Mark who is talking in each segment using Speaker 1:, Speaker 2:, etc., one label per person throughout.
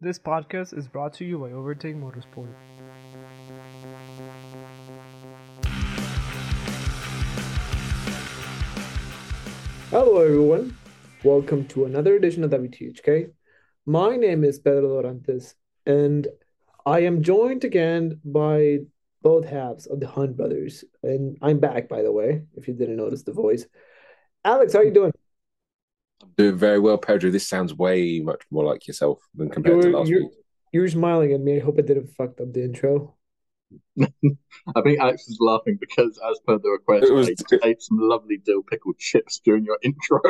Speaker 1: This podcast is brought to you by Overtake Motorsport. Hello, everyone. Welcome to another edition of WTHK. My name is Pedro Dorantes, and I am joined again by both halves of the Hunt brothers. And I'm back, by the way, if you didn't notice the voice. Alex, how are you doing?
Speaker 2: I'm doing very well, Pedro. This sounds way much more like yourself than compared
Speaker 1: You're,
Speaker 2: to last
Speaker 1: you're,
Speaker 2: week.
Speaker 1: you're smiling at me. I hope I didn't fuck up the intro.
Speaker 3: I think Alex is laughing because, as per the request,
Speaker 2: It was-
Speaker 3: I ate some lovely dill pickled chips during your intro.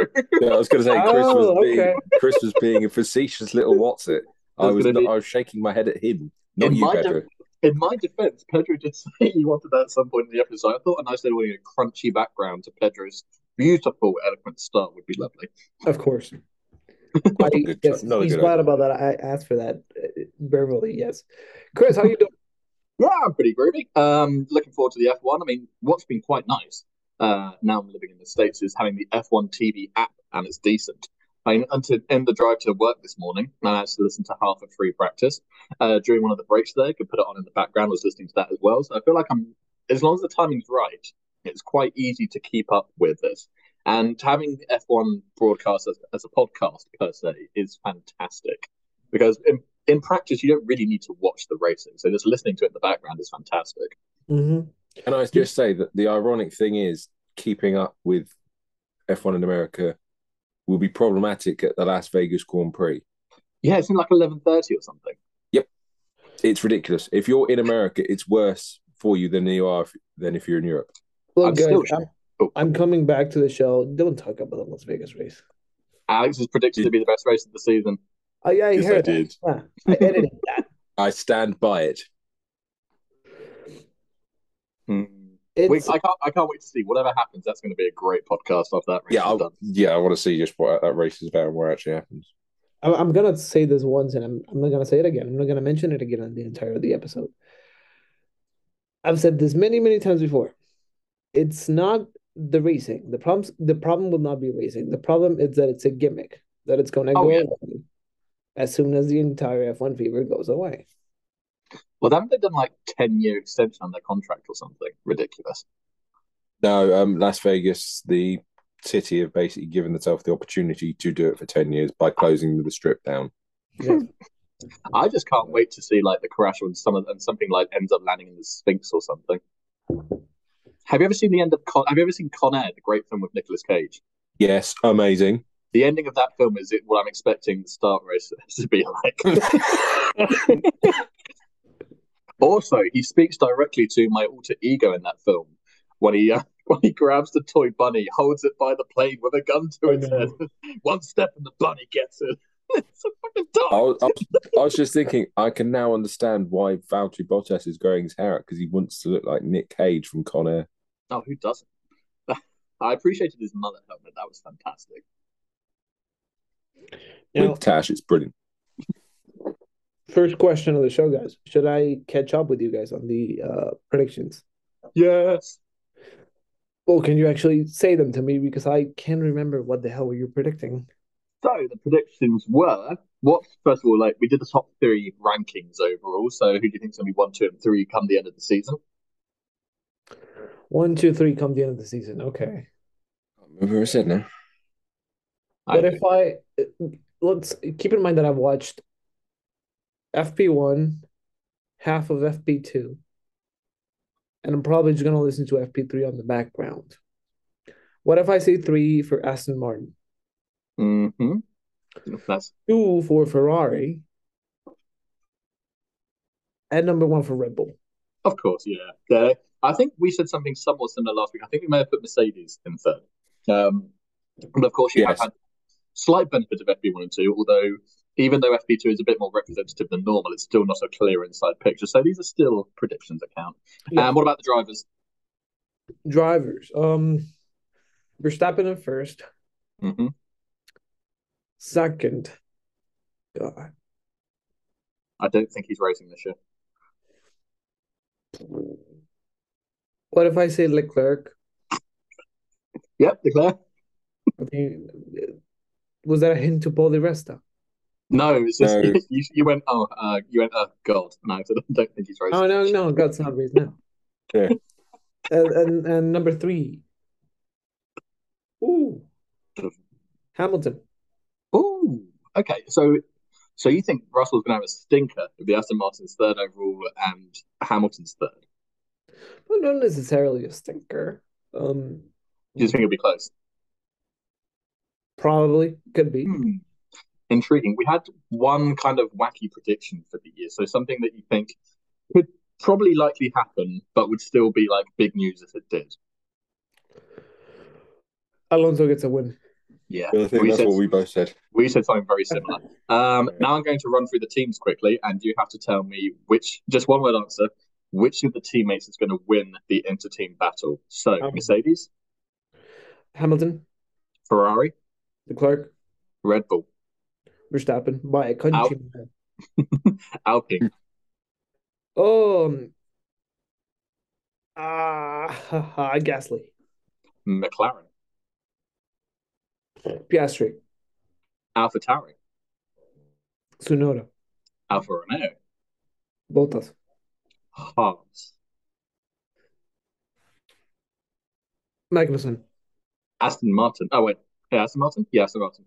Speaker 2: Yeah, I was going to say Chris was
Speaker 1: Oh,
Speaker 2: being
Speaker 1: okay.
Speaker 2: Chris was being a facetious little what's it. I
Speaker 3: I was
Speaker 2: was not,
Speaker 3: be-
Speaker 2: I was shaking my head at him, not
Speaker 3: In
Speaker 2: you,
Speaker 3: my
Speaker 2: Pedro.
Speaker 3: In my defense, Pedro did say he wanted that at some point in the episode. I thought a nice little you know, crunchy background to Pedro's beautiful, eloquent start would be lovely.
Speaker 1: Of course.
Speaker 2: Not a
Speaker 1: I,
Speaker 2: good
Speaker 1: yes,
Speaker 2: cho- not a
Speaker 1: he's
Speaker 2: good
Speaker 1: glad
Speaker 2: idea.
Speaker 1: about that. I asked for that uh, verbally. Yes, Chris, how are you doing?
Speaker 3: Yeah, I'm pretty groovy. Um, looking forward to the F1. I mean, what's been quite nice uh, now I'm living in the States is having the F1 TV app, and it's decent. I mean, and to end the drive to work this morning, I actually listened to half of free practice uh, during one of the breaks there. Could put it on in the background, I was listening to that as well. So I feel like I'm, as long as the timing's right, it's quite easy to keep up with this. And having F1 broadcast as, as a podcast per se is fantastic because in, in practice, you don't really need to watch the racing. So just listening to it in the background is fantastic.
Speaker 1: hmm
Speaker 2: Can I just say that the ironic thing is keeping up with F1 in America will be problematic at the Las Vegas Grand Prix.
Speaker 3: Yeah, it's in like 11.30 or something. Yep.
Speaker 2: It's ridiculous. If you're in America, it's worse for you than you are if, than if you're in Europe.
Speaker 1: Look,
Speaker 3: I'm
Speaker 1: guys,
Speaker 3: still-
Speaker 1: I'm,
Speaker 3: Oh.
Speaker 1: I'm coming back to the show. Don't talk about the Las Vegas race.
Speaker 3: Alex is predicted to be the best race of the season.
Speaker 1: Oh yeah, I
Speaker 2: Yes, I
Speaker 1: heard
Speaker 2: did.
Speaker 1: that. Yeah, I edited that.
Speaker 2: I stand by it. Hmm.
Speaker 1: It's,
Speaker 3: We, I can't. I can't wait to see whatever happens. That's going to be a great podcast after that race
Speaker 2: Yeah, I,
Speaker 3: done.
Speaker 2: yeah, I want to see just what that race is about and what actually happens.
Speaker 1: I'm, I'm gonna say this once, and I'm I'm not gonna say it again. I'm not gonna mention it again on the entire of the episode. I've said this many, many times before. It's not the racing. The problems the problem will not be racing. The problem is that it's a gimmick, that it's gonna
Speaker 3: Oh,
Speaker 1: go
Speaker 3: yeah.
Speaker 1: away as soon as the entire F1 fever goes away.
Speaker 3: Well, haven't they done like ten year extension on their contract or something ridiculous?
Speaker 2: No, um, Las Vegas, the city have basically given themselves the opportunity to do it for 10 years by closing the strip down.
Speaker 1: Yes.
Speaker 3: I just can't wait to see like the crash when some of, and something like ends up landing in the Sphinx or something. Have you ever seen the end of Con? Have you ever seen Con Air, the great film with Nicolas Cage?
Speaker 2: Yes, amazing.
Speaker 3: The ending of that film is it, what I'm expecting the start race to be like. Also, he speaks directly to my alter ego in that film when he uh, when he grabs the toy bunny, holds it by the plane with a gun to
Speaker 1: I
Speaker 3: its
Speaker 1: know.
Speaker 3: head. One step and the bunny gets it. it's so fucking
Speaker 2: I was, I, was, I was just thinking, I can now understand why Valtteri Bottas is growing his hair out because he wants to look like Nick Cage from Con Air.
Speaker 3: Oh, who doesn't? I appreciated his mullet helmet. That was fantastic.
Speaker 1: Now,
Speaker 2: With Tash, it's brilliant.
Speaker 1: first question of the show, guys. Should I catch up with you guys on the uh, predictions?
Speaker 3: Yes.
Speaker 1: Well, can you actually say them to me because I can't remember what the hell were you predicting?
Speaker 3: So the predictions were what? First of all, like we did the top three rankings overall. So who do you think's going to be one, two, and three come the end of the season?
Speaker 1: One, two, three, come the end of the season. Okay.
Speaker 2: Remember I said now?
Speaker 1: But
Speaker 3: I-
Speaker 1: if I let's keep in mind that I've watched FP1, half of FP2, and I'm probably just gonna listen to FP3 on the background. What if I say three for Aston Martin,
Speaker 3: Mm-hmm. That's
Speaker 1: two for Ferrari, and number one for Red Bull?
Speaker 3: Of course, yeah. Uh, I think we said something somewhat similar last week. I think we may have put Mercedes in third. Um, but of course, you
Speaker 2: Yes.
Speaker 3: have had slight benefit of FP1 and 2, although even though FP2 is a bit more representative than normal, it's still not a clear inside picture. So these are still predictions that count.
Speaker 1: Yeah.
Speaker 3: And what about the drivers?
Speaker 1: Drivers. Um, Verstappen in first,
Speaker 3: hmm
Speaker 1: second. God.
Speaker 3: I don't think he's racing this year.
Speaker 1: What if I say Leclerc?
Speaker 3: Yep, declare.
Speaker 1: I mean, was that a hint to Paul Di Resta?
Speaker 3: No, it's just
Speaker 2: No.
Speaker 3: you, you went. Oh, uh, you went. Oh God, no, I don't think he's racist.
Speaker 1: Oh no, no, God's not raised now.
Speaker 2: Yeah.
Speaker 1: And, and and number three. Ooh. Hamilton.
Speaker 3: Ooh, okay. So, so you think Russell's going to have a stinker if the Aston Martin's third overall and Hamilton's third?
Speaker 1: Well, not necessarily a stinker. Um,
Speaker 3: Do you think it'll be close?
Speaker 1: probably could be.
Speaker 3: Hmm. Intriguing. We had one kind of wacky prediction for the year, so something that you think could probably likely happen, but would still be like big news if it did.
Speaker 1: Alonso gets a win.
Speaker 3: Yeah,
Speaker 2: I think
Speaker 3: we
Speaker 2: that's
Speaker 3: said
Speaker 2: what we both said.
Speaker 3: we said something very similar. Um, now I'm going to run through the teams quickly, and you have to tell me which, just one word answer, which of the teammates is going to win the inter-team battle. So Mercedes,
Speaker 1: Hamilton,
Speaker 3: Ferrari,
Speaker 1: Leclerc,
Speaker 3: Red Bull,
Speaker 1: Verstappen. By a country mile.
Speaker 3: Alpine,
Speaker 1: Um. Ah, ha, Gasly,
Speaker 3: McLaren,
Speaker 1: Piastri,
Speaker 3: AlphaTauri,
Speaker 1: Tsunoda,
Speaker 3: Alfa Romeo,
Speaker 1: Bottas,
Speaker 3: Haas,
Speaker 1: Magnussen,
Speaker 3: Aston Martin. Oh wait, yeah, Aston Martin. Yeah, Aston Martin.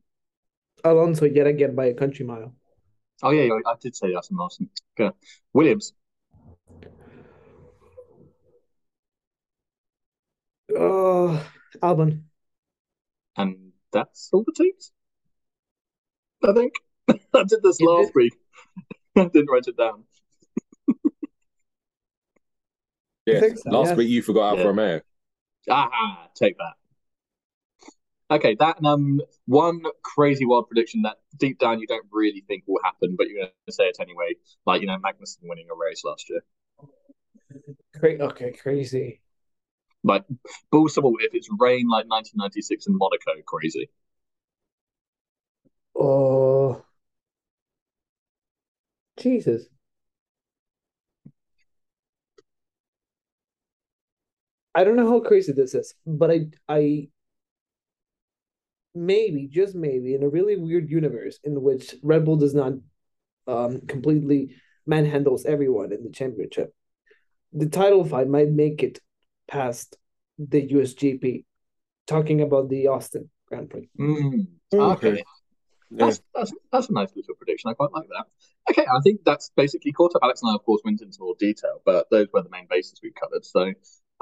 Speaker 1: Alonso yet again by a country mile.
Speaker 3: Oh yeah, yeah, I did say Aston Martin. Okay, Williams,
Speaker 1: Oh, Albon,
Speaker 3: and that's all the teams. I think I did this last week. I didn't write it down.
Speaker 2: Yeah.
Speaker 1: so,
Speaker 2: Last
Speaker 1: yeah.
Speaker 2: week you forgot Alfa
Speaker 3: Yeah.
Speaker 2: Romeo.
Speaker 3: Ah, take that. Okay, that um, one crazy wild prediction that deep down you don't really think will happen, but you're going to say it anyway. Like you know, Magnussen winning a race last year.
Speaker 1: Great. okay, crazy.
Speaker 3: Like Balsamo, if it's rain like 1996 in Monaco, crazy.
Speaker 1: Oh, Jesus. I don't know how crazy this is, but I I maybe just maybe in a really weird universe in which Red Bull does not um completely manhandles everyone in the championship. The title fight might make it past the USGP. Talking about the Austin Grand Prix.
Speaker 3: Mm,
Speaker 2: Okay.
Speaker 3: okay,
Speaker 2: Yeah.
Speaker 3: that's, that's that's a nice little prediction. I quite like that. Okay, I think that's basically caught up. Alex and I, of course, went into more detail, but those were the main bases we covered. So,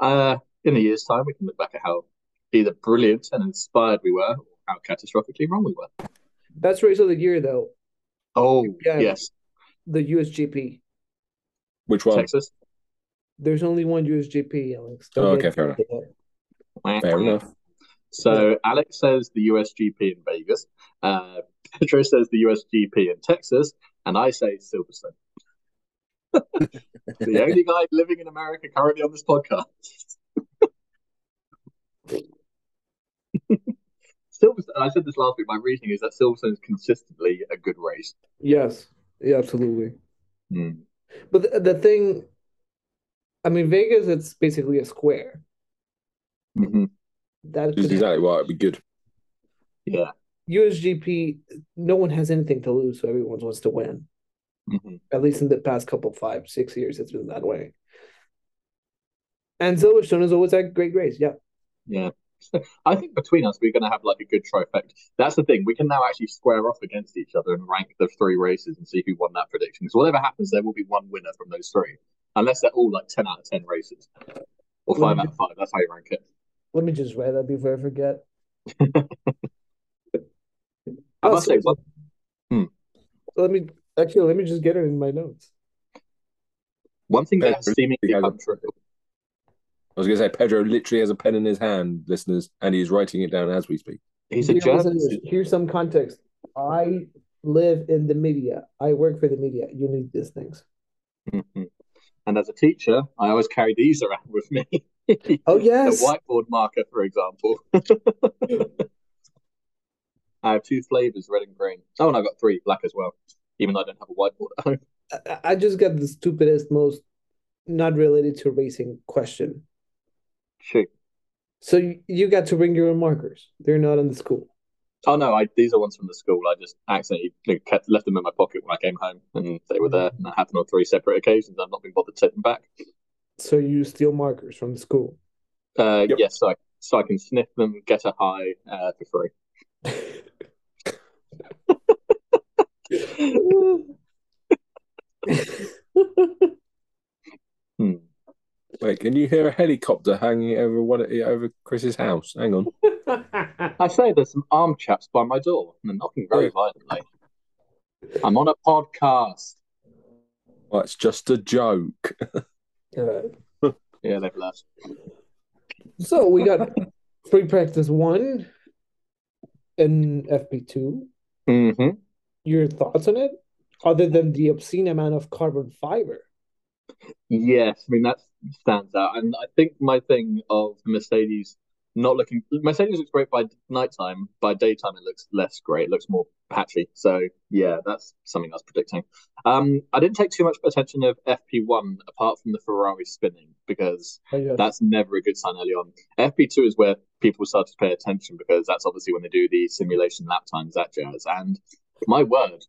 Speaker 3: uh, in a year's time, we can look back at how either brilliant and inspired we were, or how catastrophically wrong we were.
Speaker 1: Best race of the year though,
Speaker 3: Oh,
Speaker 1: Yeah.
Speaker 3: yes,
Speaker 1: the USGP.
Speaker 2: Which one?
Speaker 3: Texas.
Speaker 1: There's only one USGP, Alex.
Speaker 2: Oh,
Speaker 1: Don't
Speaker 2: okay, fair enough. Fair enough.
Speaker 3: So Alex says the USGP in Vegas. Uh, Pedro says the USGP in Texas, and I say Silverstone. The only guy living in America currently on this podcast. Silverstone. I said this last week. My reasoning is that Silverstone is consistently a good race.
Speaker 1: Yes, yeah, absolutely.
Speaker 3: Hmm.
Speaker 1: But the, the thing, I mean, Vegas, it's basically a square.
Speaker 3: Mhm.
Speaker 1: That could
Speaker 2: exactly why it'd be good.
Speaker 3: Yeah.
Speaker 1: USGP, no one has anything to lose, so everyone wants to win.
Speaker 3: Hmm
Speaker 1: At least in the past couple, five, six years, it's been that way. And Silverstone is always a great race. Yeah.
Speaker 3: Yeah. I think between us, we're going to have like a good trifecta. That's the thing. We can now actually square off against each other and rank the three races and see who won that prediction. Because whatever happens, there will be one winner from those three, unless they're all like 10 out of 10 races or five out of five. That's how you rank it.
Speaker 1: Let me just write that before I forget.
Speaker 3: I must say, one,
Speaker 1: Let me actually let me just get it in my notes.
Speaker 3: one thing that seemingly become true.
Speaker 2: I was going to say, Pedro literally has a pen in his hand, listeners, and he's writing it down as we speak.
Speaker 3: He's a
Speaker 1: Dear
Speaker 3: German.
Speaker 1: listeners, Here's some context. I live in the media. I work for the media. You need these things.
Speaker 3: Mhm. And as a teacher, I always carry these around with me.
Speaker 1: Oh
Speaker 3: The
Speaker 1: yes.
Speaker 3: whiteboard marker, for example. I have two flavors, red and green. Oh, and I've got three, black as well, even though I don't have a whiteboard at home.
Speaker 1: I- I just got the stupidest, most not related to racing question.
Speaker 3: Shoot.
Speaker 1: So you, you got to bring your own markers. They're not in the school.
Speaker 3: Oh no, I these are ones from the school. I just accidentally kept left them in my pocket when I came home, and they were there. And that happened on three separate occasions. I've not been bothered to take them back.
Speaker 1: So you steal markers from the school?
Speaker 3: Uh, yep. Yes, so I, so I can sniff them, get a high uh, for free.
Speaker 2: hmm. Wait, can you hear a helicopter hanging over one over Chris's house? Hang on.
Speaker 3: I say there's some arm chaps by my door, and they're knocking very violently. I'm on a podcast.
Speaker 2: Well, it's just a joke.
Speaker 3: yeah, they've left.
Speaker 1: So we got free practice one and FP2.
Speaker 3: Mm-hmm.
Speaker 1: Your thoughts on it, other than the obscene amount of carbon fiber?
Speaker 3: Yes, I mean that stands out, and I think my thing of Mercedes not looking Mercedes looks great by nighttime. By daytime, it looks less great. It looks more patchy. So yeah, that's something I was predicting. Um, I didn't take too much attention of FP1 apart from the Ferrari spinning because oh, yes. that's never a good sign early on. FP2 is where people start to pay attention because that's obviously when they do the simulation lap times that jazz. And my word,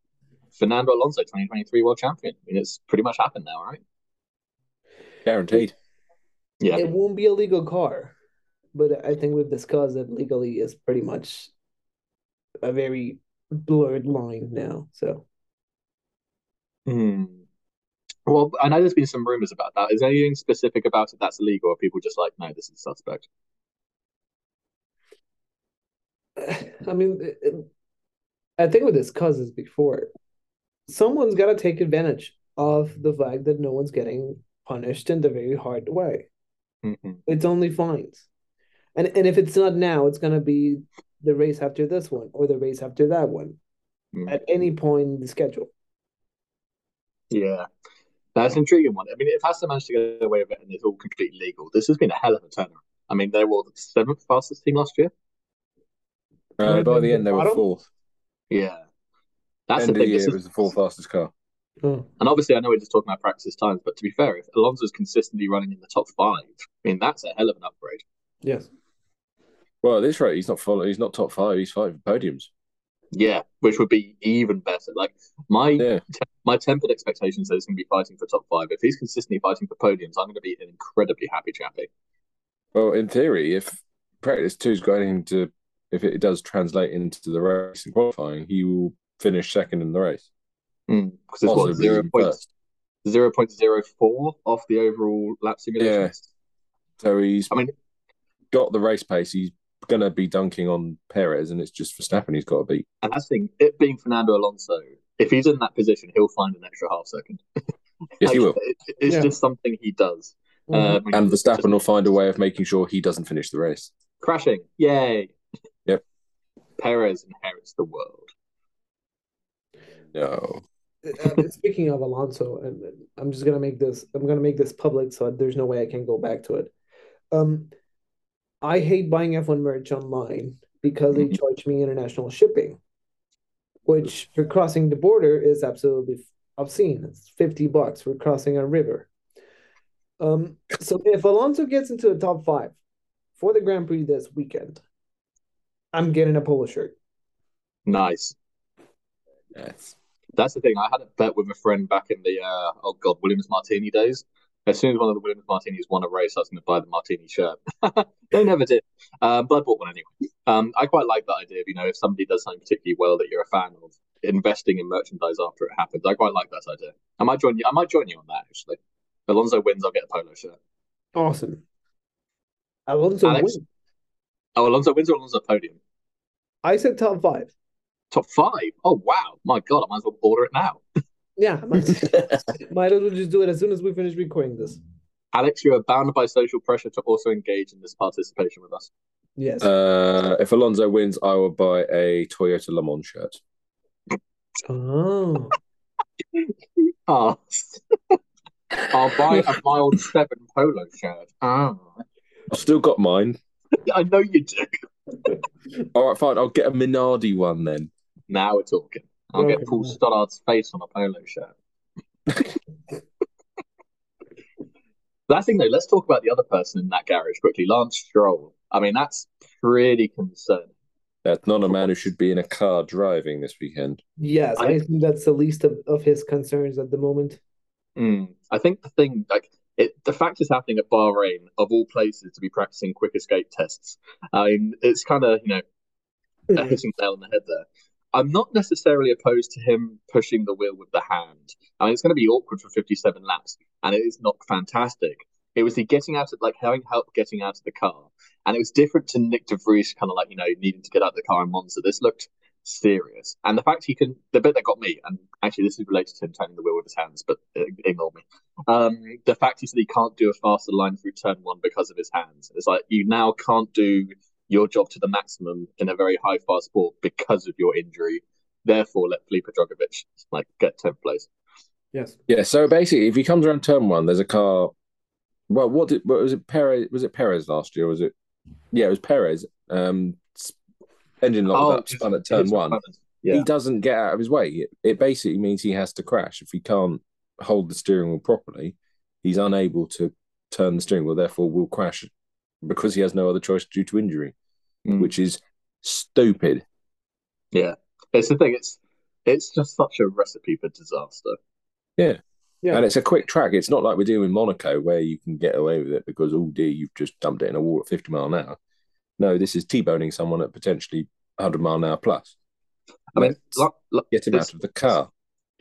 Speaker 3: Fernando Alonso, 2023 world champion. I mean, it's pretty much happened now, right?
Speaker 2: Guaranteed.
Speaker 3: Yeah.
Speaker 1: It won't be a legal car but I think we've discussed that legally is pretty much a very blurred line now. So,
Speaker 3: hmm. Well, I know there's been some rumors about that. Is there anything specific about it that's illegal, or people just like, no, this is suspect?
Speaker 1: I mean, I think we discussed this before. Someone's got to take advantage of the fact that no one's getting punished in the very hard way.
Speaker 3: Mm-hmm.
Speaker 1: It's only fines and and if it's not now, it's gonna be the race after this one or the race after that one mm. at any point in the schedule.
Speaker 3: Yeah. That's an intriguing one. I mean, if Aston managed to get away with it and it's all completely legal, this has been a hell of a turnaround. I mean, they were the seventh fastest team last year.
Speaker 2: Uh, by the end, they were fourth.
Speaker 3: Yeah.
Speaker 2: That's end the thing. Year, is... it was the fourth fastest car.
Speaker 1: Oh.
Speaker 3: And obviously, I know we're just talking about practice times, but to be fair, if Alonso's consistently running in the top five, I mean, that's a hell of an upgrade.
Speaker 1: Yes.
Speaker 2: Well, at this rate, he's not following. He's not top five. He's five podiums.
Speaker 3: Yeah, which would be even better. Like my yeah. te- my tempered expectations that he's going to be fighting for top five. If he's consistently fighting for podiums, I'm going to be an incredibly happy chappy.
Speaker 2: Well, in theory, if practice two is going into, if it does translate into the race and qualifying, he will finish second in the race.
Speaker 3: Because mm, it's what zero point zero point zero four off the overall lap simulation. Yeah.
Speaker 2: So he's.
Speaker 3: I mean,
Speaker 2: got the race pace. He's going to be dunking on Perez, and it's just for Verstappen he's got to beat.
Speaker 3: And that's the thing, it being Fernando Alonso, if he's in that position, he'll find an extra half second.
Speaker 2: yes, like, he will.
Speaker 3: It, it's yeah. just something he does.
Speaker 2: Mm-hmm. Um, and Verstappen just... will find a way of making sure he doesn't finish the race.
Speaker 3: Crashing. Yay.
Speaker 2: Yep.
Speaker 3: Perez inherits the world.
Speaker 2: No.
Speaker 1: uh, speaking of Alonso, and I'm just gonna make this. I'm gonna make this public, so there's no way I can go back to it. Um, I hate buying F1 merch online because they mm-hmm. charge me international shipping, which for crossing the border is absolutely obscene. It's 50 bucks for crossing a river. Um, so if Alonso gets into the top five for the Grand Prix this weekend, I'm getting a polo shirt.
Speaker 3: Nice.
Speaker 2: Yes.
Speaker 3: That's the thing. I had a bet with a friend back in the uh, oh god Williams Martini days, as soon as one of the Williams Martinis won a race, I was going to buy the Martini shirt. they never did, um, but I bought one anyway. Um, I quite like that idea of you know if somebody does something particularly well that you're a fan of, investing in merchandise after it happens. I quite like that idea. I might join you. I might join you on that actually. Alonso wins, I'll get a polo shirt.
Speaker 1: Awesome. Alonso Alex, wins.
Speaker 3: Oh, Alonso wins or Alonso podium?
Speaker 1: I said top five.
Speaker 3: Top five? Oh wow! My God, I might as well order it now.
Speaker 1: Yeah, might, might as well just do it as soon as we finish recording this.
Speaker 3: Alex, you are bound by social pressure to also engage in this participation with us.
Speaker 1: Yes.
Speaker 2: Uh, if Alonso wins, I will buy a Toyota Le Mans shirt.
Speaker 1: Oh.
Speaker 3: oh. I'll buy a mild seven polo shirt. Oh.
Speaker 2: I've still got mine.
Speaker 3: I know you do.
Speaker 2: All right, fine. I'll get a Minardi one then.
Speaker 3: Now we're talking. I'll get Paul Stoddart's face on a polo shirt. that thing though, let's talk about the other person in that garage quickly. Lance Stroll. I mean, that's pretty concerning.
Speaker 2: That's not a man who should be in a car driving this weekend.
Speaker 1: Yes, I,
Speaker 3: I-
Speaker 1: think that's the least of, of his concerns at the moment.
Speaker 3: Mm, I think the thing, like it, the fact is happening at Bahrain, of all places, to be practicing quick escape tests. I mean, it's kind of you know a hitting the nail on the head there. I'm not necessarily opposed to him pushing the wheel with the hand. I mean, it's going to be awkward for 57 laps, and it is not fantastic. It was the getting out of like having help getting out of the car, and it was different to Nyck De Vries, kind of like you know needing to get out of the car in Monza. This looked serious, and the fact he can the bit that got me, and actually this is related to him turning the wheel with his hands, but uh, ignore me. Um, the fact he said he can't do a faster line through turn one because of his hands. It's like you now can't do your job to the maximum in a very high fast sport because of your injury. Therefore, let Felipe Drugovich like get tenth place.
Speaker 1: Yes.
Speaker 2: Yeah, so basically, if he comes around turn one, there's a car. Well, what did what was it? Perez was it Perez last year? Or was it? Yeah, it was Perez. Um, s- engine locked up, spun at turn one.
Speaker 3: Yeah.
Speaker 2: He doesn't get out of his way. It, it basically means he has to crash if he can't hold the steering wheel properly. He's unable to turn the steering wheel, therefore will crash because he has no other choice due to injury,
Speaker 3: Mm.
Speaker 2: which is stupid.
Speaker 3: Yeah, it's the thing. It's it's just such a recipe for disaster.
Speaker 1: Yeah. Yeah.
Speaker 2: And it's a quick track. It's not like we're doing in Monaco where you can get away with it because, oh dear, you've just dumped it in a wall at 50 mile an hour. No, this is T-boning someone at potentially 100 mile an hour plus.
Speaker 3: I mean,
Speaker 2: Let's
Speaker 3: lo- lo-
Speaker 2: get him out of the car.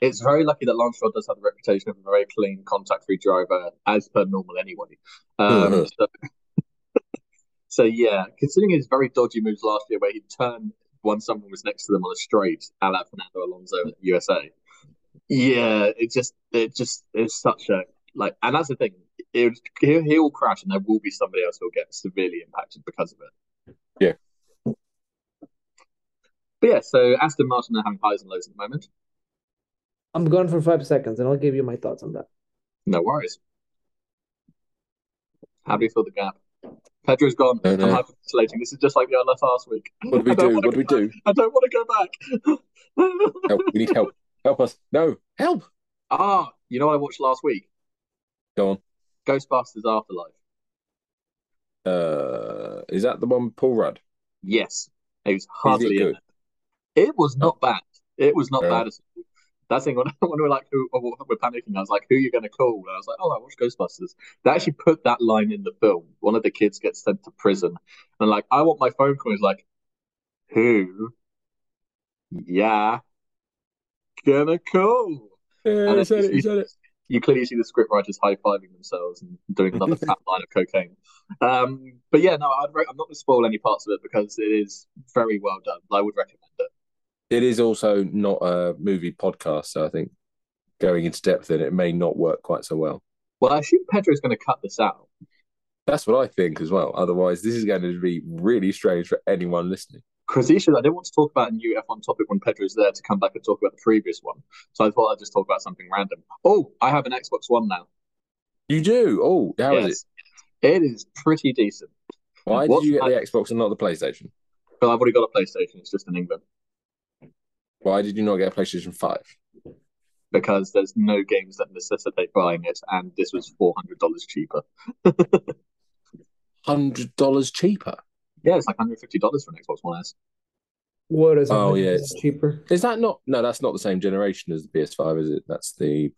Speaker 3: it's very lucky that Lance Stroll does have the reputation of a very clean, contact-free driver, as per normal anyway. Um,
Speaker 2: Mhm.
Speaker 3: so, so yeah, considering his very dodgy moves last year, where he turned turn when someone was next to them on a straight, a la Fernando Alonso at USA. Yeah, it just it just is such a like, and that's the thing. It, he'll, he'll crash, and there will be somebody else who'll get severely impacted because of it.
Speaker 2: Yeah.
Speaker 3: But yeah, so Aston Martin are having highs and lows at the moment.
Speaker 1: I'm gone for five seconds and I'll give you my thoughts on that.
Speaker 3: No worries. How do you feel the gap? Pedro's gone.
Speaker 2: No,
Speaker 3: I'm
Speaker 2: no.
Speaker 3: hyperventilating. This is just like the other last week.
Speaker 2: What do we
Speaker 3: don't
Speaker 2: do?
Speaker 3: wanna
Speaker 2: What do we do?
Speaker 3: back. I don't want to go back.
Speaker 2: Help. We need help. Help us. No, help.
Speaker 3: ah, you know what I watched last week?
Speaker 2: Go on.
Speaker 3: Ghostbusters Afterlife.
Speaker 2: Uh, is that the one with Paul Rudd?
Speaker 3: Yes. It was hardly in
Speaker 2: good?
Speaker 3: it. It was not bad. It was not
Speaker 2: Yeah.
Speaker 3: bad at all. That thing when, when we were like, who oh, we're panicking, I was like, who are you going to call? And I was like, oh, I watched Ghostbusters. They actually put that line in the film. One of the kids gets sent to prison. And like, I want my phone call. He's like, who? Yeah. Gonna call.
Speaker 2: Yeah,
Speaker 3: And
Speaker 2: he said it. He said it.
Speaker 3: You clearly see the script writers high fiving themselves and doing another fat line of cocaine. Um, but yeah, no, I'd re- I'm not going to spoil any parts of it because it is very well done. I would recommend it.
Speaker 2: It is also not a movie podcast, so I think going into depth in it may not work quite so well.
Speaker 3: Well, I assume Pedro's going to cut this out.
Speaker 2: That's what I think as well. Otherwise, this is going to be really strange for anyone listening.
Speaker 3: Because the I didn't want to talk about a new F1 topic when Pedro's there to come back and talk about the previous one. So I thought I'd just talk about something random. Oh, I have an Xbox One now.
Speaker 2: You do? Oh, how is it?
Speaker 3: It is pretty decent.
Speaker 2: Why
Speaker 3: What's
Speaker 2: did you get the Xbox and not the PlayStation?
Speaker 3: But I've already got a PlayStation. It's just in England
Speaker 2: Why did you not get a PlayStation 5?
Speaker 3: because there's no games that necessitate buying it, and this was four hundred dollars cheaper.
Speaker 2: $100 cheaper.
Speaker 3: Yeah, it's like hundred fifty dollars for an Xbox One S.
Speaker 1: What is
Speaker 2: Oh, yeah,
Speaker 1: It's
Speaker 2: it's-
Speaker 1: cheaper.
Speaker 2: Is that not? No, that's not the same generation as the PS5, is it? That's the.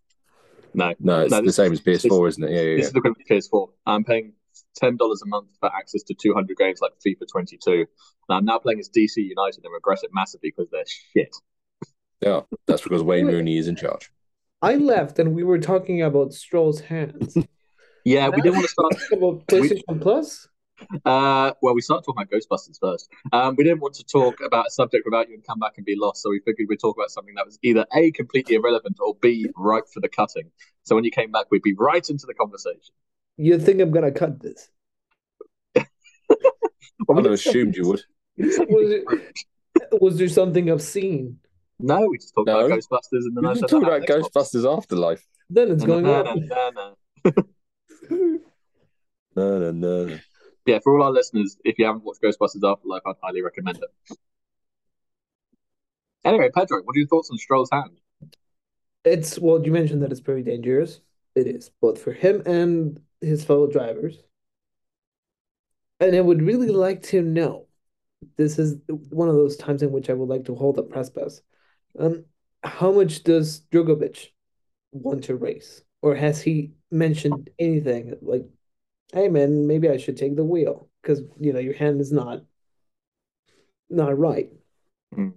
Speaker 3: No,
Speaker 2: No, it's
Speaker 3: No,
Speaker 2: the
Speaker 3: this-
Speaker 2: same as PS4, isn't it? Yeah, yeah,
Speaker 3: this
Speaker 2: yeah.
Speaker 3: is the equivalent to PS4. I'm paying ten dollars a month for access to two hundred games like FIFA 22, and I'm now playing as DC United and regret it massively because they're shit.
Speaker 2: Yeah, that's because Wayne Rooney is in charge.
Speaker 1: I left and we were talking about Stroll's hands.
Speaker 3: Yeah, we didn't want to start.
Speaker 1: about PlayStation Plus?
Speaker 3: Uh, well, we started talking about Ghostbusters first. Um, we didn't want to talk about a subject without you and come back and be lost, so we figured we'd talk about something that was either a completely irrelevant or b ripe for the cutting. So when you came back, we'd be right into the conversation.
Speaker 1: You think I'm gonna cut this?
Speaker 3: Well,
Speaker 2: I would have assumed you would.
Speaker 3: we didn't say
Speaker 1: Was
Speaker 3: anything.
Speaker 1: it- Was there something obsone?
Speaker 3: No, we just talked about Ghostbusters and then
Speaker 2: We
Speaker 3: I said
Speaker 2: talked about
Speaker 3: have an Xbox.
Speaker 2: Ghostbusters Afterlife.
Speaker 1: Then it's going
Speaker 3: No,
Speaker 1: up.
Speaker 3: no, no, no. Yeah, for all our listeners, if you haven't watched Ghostbusters Afterlife, I'd highly recommend it. Anyway, Pedro, what are your thoughts on Stroll's hand?
Speaker 1: It's well, you mentioned that it's pretty dangerous. It is, both for him and his fellow drivers. And I would really like to know this is one of those times in which I would like to hold a press pass. Um, how much does Drugovich want to race, or has he mentioned anything like, "Hey, man, maybe I should take the wheel"? Because you know your hand is not not right.
Speaker 3: Mm.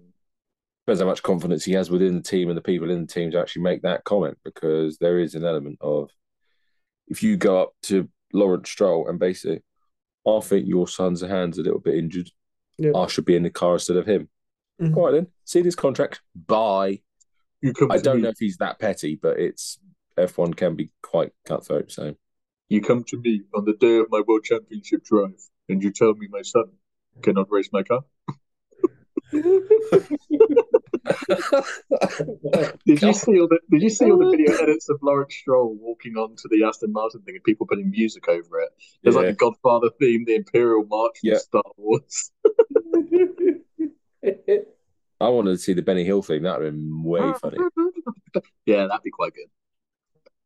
Speaker 2: Depends how much confidence he has within the team and the people in the team to actually make that comment, because there is an element of if you go up to Lawrence Stroll and basically, I think your son's hand's a little bit injured.
Speaker 1: Yeah.
Speaker 2: I should be in the car instead of him.
Speaker 1: Mhm.
Speaker 2: All right then, see this contract. Bye.
Speaker 3: You come
Speaker 2: I don't
Speaker 3: me,
Speaker 2: know if he's that petty, but it's F1 can be quite cutthroat. So
Speaker 3: You come to me on the day of my World Championship drive, and you tell me my son cannot race my car. Did you see all the Did you see all the video edits of Lawrence Stroll walking onto the Aston Martin thing and people putting music over it? There's like
Speaker 2: Yeah.
Speaker 3: a Godfather theme, the Imperial March from
Speaker 2: Yeah.
Speaker 3: Star Wars.
Speaker 2: I wanted to see the Benny Hill thing. That would have been way funny.
Speaker 3: yeah, that'd be quite good.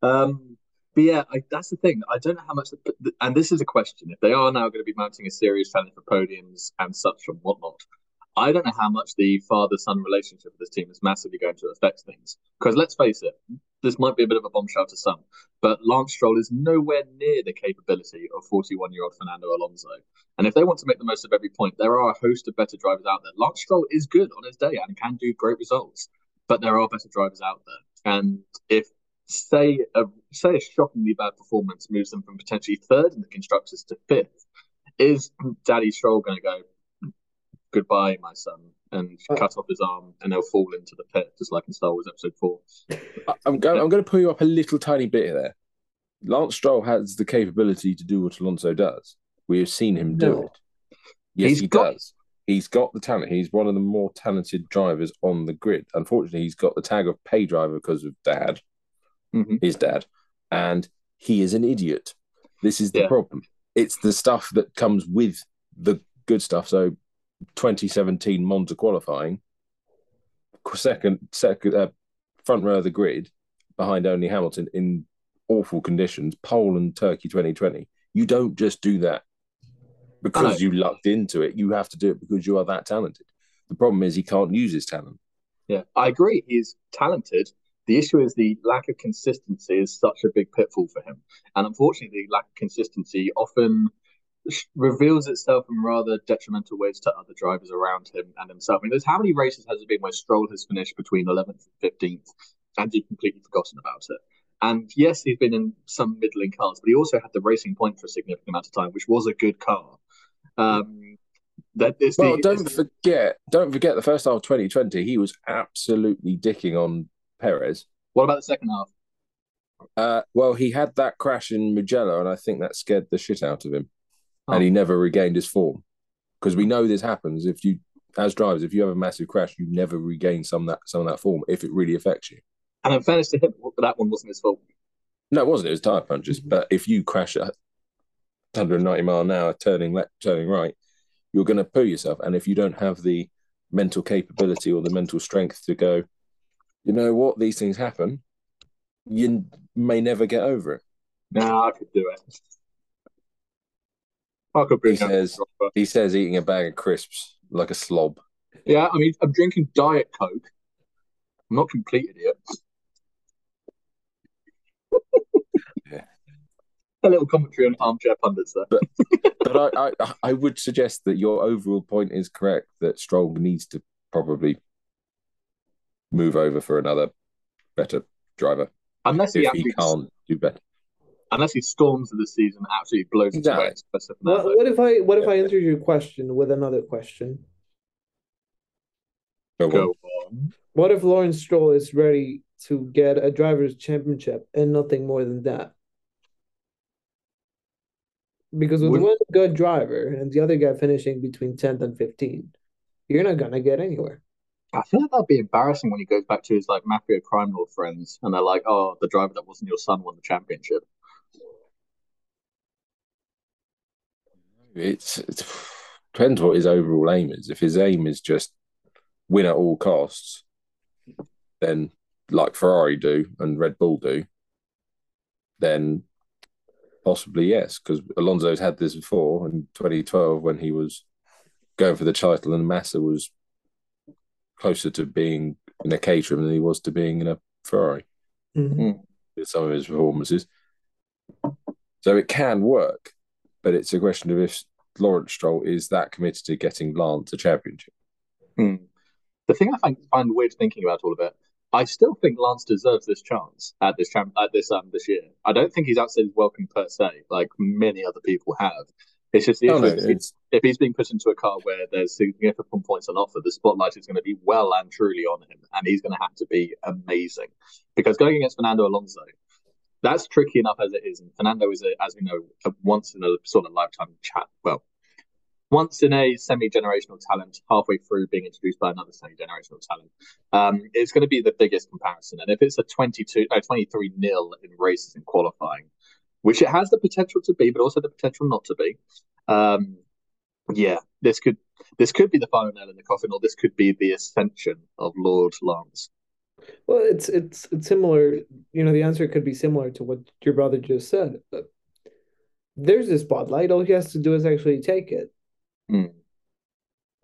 Speaker 3: Um, but yeah, I, that's the thing. I don't know how much, the, and this is a question. If they are now going to be mounting a serious challenge for podiums and such and whatnot, I don't know how much the father-son relationship of this team is massively going to affect things. Because let's face it, this might be a bit of a bombshell to some, but Lance Stroll is nowhere near the capability of 41-year-old Fernando Alonso. And if they want to make the most of every point, there are a host of better drivers out there. Lance Stroll is good on his day and can do great results, but there are better drivers out there. And if say a say a shockingly bad performance moves them from potentially third in the constructors to fifth, is Daddy Stroll going to go goodbye, my son, and
Speaker 1: Uh,
Speaker 3: cut off his arm, and they'll fall into the pit, just like in Star Wars Episode Four?
Speaker 2: I'm going. I'm going to pull you up a little tiny bit there. Lance Stroll has the capability to do what Alonso does. We have seen him do
Speaker 1: No.
Speaker 2: it. Yes,
Speaker 3: He's
Speaker 2: he
Speaker 3: got-
Speaker 2: does. He's got the talent. He's one of the more talented drivers on the grid. Unfortunately, he's got the tag of pay driver because of dad,
Speaker 3: Mhm.
Speaker 2: his dad, and he is an idiot. This is the
Speaker 3: Yeah.
Speaker 2: problem. It's the stuff that comes with the good stuff. So, 2017 Monza qualifying, second, second, uh, front row of the grid, behind only Hamilton in awful conditions. Pole and Turkey 2020. You don't just do that because you lucked into it. You have to do it because you are that talented. The problem is he can't use his talent.
Speaker 3: Yeah, I agree. He's talented. The issue is the lack of consistency is such a big pitfall for him. And unfortunately, the lack of consistency often reveals itself in rather detrimental ways to other drivers around him and himself. I mean, there's how many races has it been where Stroll has finished between 11th and 15th and you've completely forgotten about it? And yes, he's been in some middling cars, but he also had the racing point for a significant amount of time, which was a good car. Um, that is
Speaker 2: Well,
Speaker 3: the,
Speaker 2: don't
Speaker 3: it's the-
Speaker 2: forget, don't forget the first half of 2020, he was absolutely dicking on Perez.
Speaker 3: what about the second half?
Speaker 2: Uh, well, he had that crash in Mugello, and I think that scared the shit out of him,
Speaker 3: Oh.
Speaker 2: and he never regained his form. Because we know this happens if you, as drivers, if you have a massive crash, you never regain some that some of that form if it really affects you.
Speaker 3: And in fairness to him, that one wasn't his fault.
Speaker 2: No, it wasn't. It was tire punches. But if you crash at 190 mile an hour, turning left, turning right, you're going to poo yourself. And if you don't have the mental capability or the mental strength to go, you know what, these things happen, you may never get over it.
Speaker 3: Nah, I could do it. I could bring
Speaker 2: He says-. He says eating a bag of crisps like a slob.
Speaker 3: Yeah, I mean, I'm drinking Diet Coke. I'm not complete idiot.
Speaker 2: Yeah.
Speaker 3: A little commentary on armchair pundits there.
Speaker 2: But I, I, I would suggest that your overall point is correct that Stroll needs to probably move over for another better driver
Speaker 3: Unless he
Speaker 2: if he
Speaker 3: actually,
Speaker 2: can't do better.
Speaker 3: unless he storms of the season, absolutely blows it
Speaker 2: Exactly.
Speaker 3: away.
Speaker 1: What, what if I what if I answered your question with another question?
Speaker 2: Go on.
Speaker 3: Go on.
Speaker 1: What if Lawrence Stroll is ready to get a driver's championship and nothing more than that? Because with
Speaker 3: Would-
Speaker 1: one good driver and the other guy finishing between 10th and 15th, you're not gonna get anywhere.
Speaker 3: I feel like that'd be embarrassing when he goes back to his like mafia crime lord friends, and they're like, "Oh, the driver that wasn't your son won the championship."
Speaker 2: It's, it's depends what his overall aim is. If his aim is just win at all costs, then like Ferrari do and Red Bull do, then possibly yes, because Alonso's had this before in 2012 when he was going for the title, and Massa was closer to being in a Caterham than he was to being in a Ferrari
Speaker 1: Mhm.
Speaker 2: with some of his performances. So it can work, but it's a question of if Lawrence Stroll is that committed to getting Lance a championship.
Speaker 3: Hmm. The thing I find, find weird thinking about all of it, I still think Lance deserves this chance at this champ at this um this year. I don't think he's outside his welcome per se, like many other people have. It's just the
Speaker 2: Oh,
Speaker 3: issue
Speaker 2: no,
Speaker 3: is if,
Speaker 2: it's
Speaker 3: if he's being put into a car where there's significant points on offer, the spotlight is going to be well and truly on him, and he's going to have to be amazing. Because going against Fernando Alonso, that's tricky enough as it is, and Fernando is, a, as we know, a once in a sort of lifetime chat. Well, once in a semi-generational talent, halfway through being introduced by another semi-generational talent. Um, it's going to be the biggest comparison, and if it's a 22, no, 23 nil in races in qualifying, which it has the potential to be, but also the potential not to be. Um, yeah, this could this could be the final nail in the coffin, or this could be the ascension of Lord Lance.
Speaker 1: Well, it's it's it's similar. You know, the answer could be similar to what your brother just said. But there's a spotlight. All he has to do is actually take it.
Speaker 3: Hmm.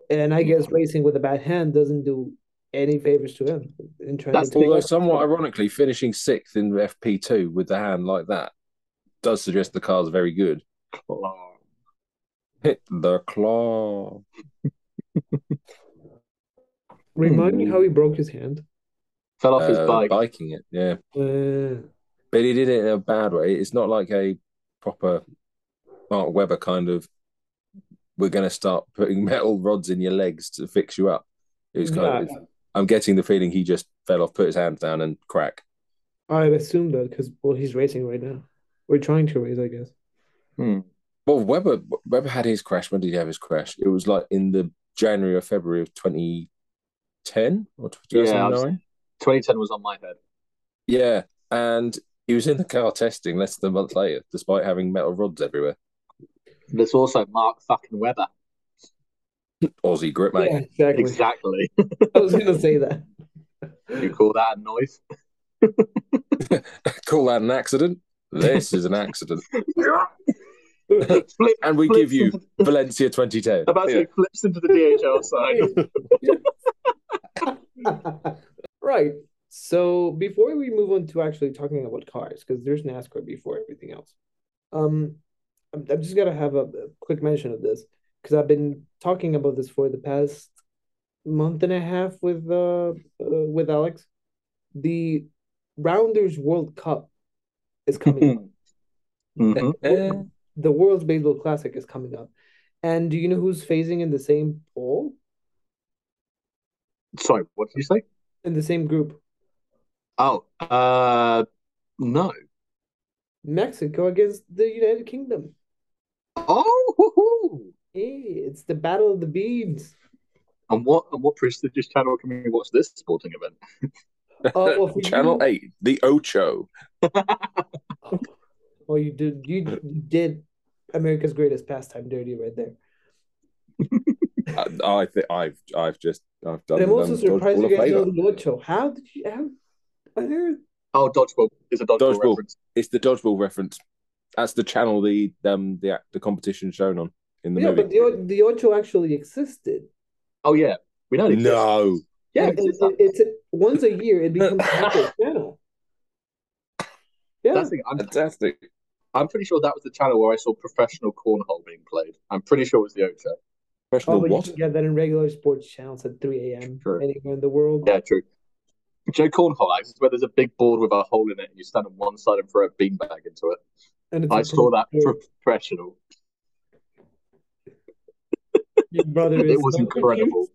Speaker 1: And I guess racing with a bad hand doesn't do any favors to him in trying
Speaker 3: That's
Speaker 1: to
Speaker 2: although somewhat ironically, finishing sixth in FP2 with the hand like that does suggest the car's very good. Claw. Hit the claw.
Speaker 1: Remind me how he broke his hand.
Speaker 3: Fell off his
Speaker 2: Uh,
Speaker 3: bike.
Speaker 2: biking it, yeah.
Speaker 1: Uh,
Speaker 2: But he did it in a bad way. It's not like a proper Mark Webber kind of. We're going to start putting metal rods in your legs to fix you up. It was kind
Speaker 1: Yeah.
Speaker 2: of. I'm getting the feeling he just fell off, put his hands down, and crack.
Speaker 1: I'd assume that because well, he's racing right now. We're trying to race, I guess.
Speaker 3: Hmm.
Speaker 2: Well, Webber Webber had his crash. When did he have his crash? It was like in the January or February of 2010 or
Speaker 3: Yeah, I was-
Speaker 2: 2009.
Speaker 3: 2010 was on my head.
Speaker 2: Yeah, and he was in the car testing less than a month later, despite having metal rods everywhere.
Speaker 3: There's also Mark fucking Webber.
Speaker 2: Aussie grip, mate.
Speaker 1: Yeah, exactly.
Speaker 3: Exactly.
Speaker 1: I was gonna say that.
Speaker 3: you call that a noise?
Speaker 2: Call that an accident. This is an accident,
Speaker 3: Flip,
Speaker 2: and we give you
Speaker 3: into-
Speaker 2: Valencia 2010.
Speaker 3: about to flips into the DHL side.
Speaker 1: Right. So before we move on to actually talking about cars, because there's NASCAR before everything else, um, I'm, I'm just gonna have a, a quick mention of this because I've been talking about this for the past month and a half with uh, uh with Alex. The Rounders World Cup is coming up.
Speaker 3: Mhm.
Speaker 2: Eh,
Speaker 1: The World's Baseball Classic is coming up, and do you know who's phasing in the same poll
Speaker 3: Sorry, what did you say?
Speaker 1: in the same group?
Speaker 3: Oh, uh, no.
Speaker 1: Mexico against the United Kingdom.
Speaker 3: Oh.
Speaker 1: Hey, it's the Battle of the Beads.
Speaker 3: and what and what prestigious channel can we watch this sporting event?
Speaker 1: Oh, well,
Speaker 2: Channel
Speaker 1: you-
Speaker 2: 8, the Ocho.
Speaker 1: Well, you did you, you did America's Greatest Pastime dirty right there.
Speaker 2: I, I think I've I've just I've done.
Speaker 1: And I'm also surprised you
Speaker 2: dodgeball
Speaker 1: guys know the Ocho. How did you how on earth?
Speaker 3: Oh, dodgeball is a dodgeball,
Speaker 2: Dodgeball.
Speaker 3: reference.
Speaker 2: It's the dodgeball reference. That's the channel the um the the competition shown on in the
Speaker 1: Yeah,
Speaker 2: movie.
Speaker 1: but the the Ocho actually existed.
Speaker 3: Oh yeah, we know it exists.
Speaker 2: no,
Speaker 3: Yeah,
Speaker 1: And
Speaker 3: it
Speaker 1: it- it's once a year it becomes a channel. Yeah,
Speaker 3: That's. I'm,
Speaker 2: fantastic.
Speaker 3: I'm pretty sure that was the channel where I saw professional cornhole being played. I'm pretty sure it was the Ocho.
Speaker 2: Professional
Speaker 1: oh, but you
Speaker 2: what?
Speaker 1: can get that in regular sports channels at 3 a.m.
Speaker 3: True.
Speaker 1: anywhere in the world.
Speaker 3: Yeah, true. Do you cornhole acts? It's where there's a big board with a hole in it, and you stand on one side and throw a beanbag into it.
Speaker 1: And it's
Speaker 3: I
Speaker 1: a
Speaker 3: saw that
Speaker 1: pro-
Speaker 3: professional.
Speaker 1: Your brother is
Speaker 3: It was incredible.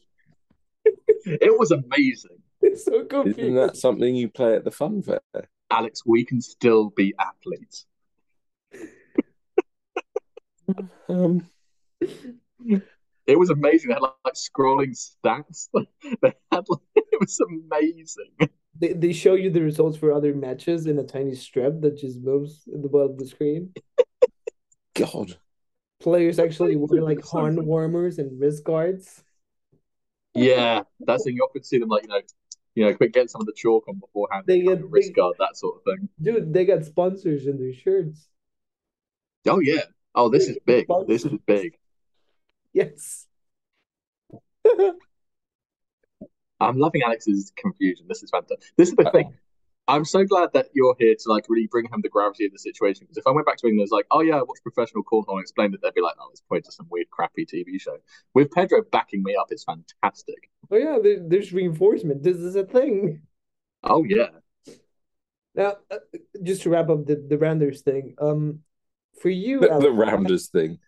Speaker 3: It was amazing.
Speaker 1: It's so confused.
Speaker 2: Isn't that something you play at the fun fair?
Speaker 3: Alex, we can still be athletes.
Speaker 2: Um,
Speaker 3: It was amazing. They had like, like scrolling stats. they had like, it was amazing.
Speaker 1: They, they show you the results for other matches in a tiny strip that just moves in the bottom of the screen.
Speaker 2: God,
Speaker 1: Players actually wear like
Speaker 3: So
Speaker 1: horn warmers and wrist guards.
Speaker 3: Yeah, that's the thing. You often see them like you know, you know, quick get some of the chalk on beforehand,
Speaker 1: They get-
Speaker 3: wrist
Speaker 1: they-
Speaker 3: guard, that sort of thing.
Speaker 1: Dude, they got sponsors in their shirts.
Speaker 3: Oh yeah. Oh, this is big. This is big.
Speaker 1: Yes.
Speaker 3: I'm loving Alex's confusion. This is fantastic. This is the thing. I'm so glad that you're here to like really bring home the gravity of the situation. Because if I went back to England, it's like, oh yeah, I watched professional cornhole and explained it, they'd be like, oh, it's probably just some weird, crappy TV show. With Pedro backing me up, it's fantastic.
Speaker 1: Oh yeah, there's reinforcement. This is a thing.
Speaker 3: Oh yeah.
Speaker 1: Now, uh, just to wrap up the the Rounders thing, um, for you,
Speaker 2: The,
Speaker 1: Alex,
Speaker 2: the Rounders thing.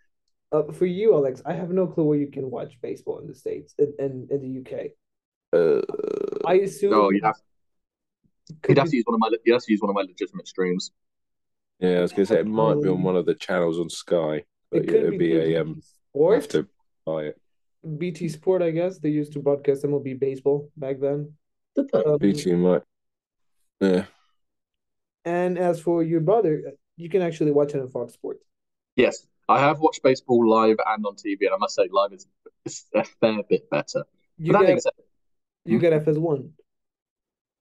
Speaker 1: uh, for you, Alex, I have no clue where you can watch baseball in the states in in, in the UK.
Speaker 2: Uh,
Speaker 1: I assume.
Speaker 3: Oh, you'd have,
Speaker 1: could
Speaker 3: you'd have
Speaker 1: be-
Speaker 3: to use one of my you'd have to use one of my legitimate streams.
Speaker 2: yeah, I was gonna say it might be on
Speaker 1: Um,
Speaker 2: one of the channels on Sky, but
Speaker 1: It
Speaker 2: yeah,
Speaker 1: could
Speaker 2: it'd
Speaker 1: be
Speaker 2: be a
Speaker 1: BT
Speaker 2: um.
Speaker 1: Sport,
Speaker 2: Have to buy it.
Speaker 1: BT Sport, I guess they used to broadcast MLB baseball back then.
Speaker 3: Did they?
Speaker 1: Um,
Speaker 2: BT might. Yeah.
Speaker 1: and as for your brother, you can actually watch it on Fox Sports.
Speaker 3: Yes, I have watched baseball live and on TV, and I must say, live is, is a fair bit better.
Speaker 1: You
Speaker 3: But that being
Speaker 1: get
Speaker 3: said,
Speaker 1: you get FS1.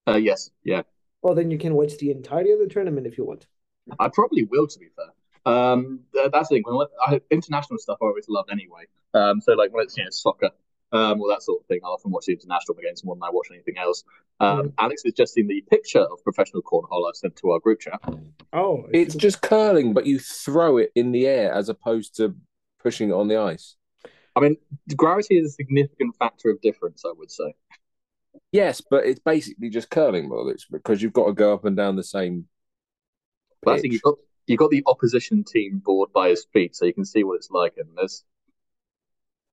Speaker 3: Uh, yes, yeah,
Speaker 1: Well, then you can watch the entirety of the tournament if you want.
Speaker 3: I probably will. To be fair, um, th- that's the thing. When I, international stuff, I always loved anyway. Um, so like when it's you know soccer, um, or that sort of thing, I often watch the international games more than I watch anything else. Um, Alex has just seen the picture of professional cornhole I've sent to our group chat.
Speaker 1: Oh,
Speaker 2: It's just curling, but you throw it in the air as opposed to pushing it on the ice.
Speaker 3: I mean, gravity is a significant factor of difference. I would say.
Speaker 2: Yes, but it's basically just curling, well, it's because you've got to go up and down the same.
Speaker 3: But I think you've got you got the opposition team board by his feet, so you can see what it's like. And there's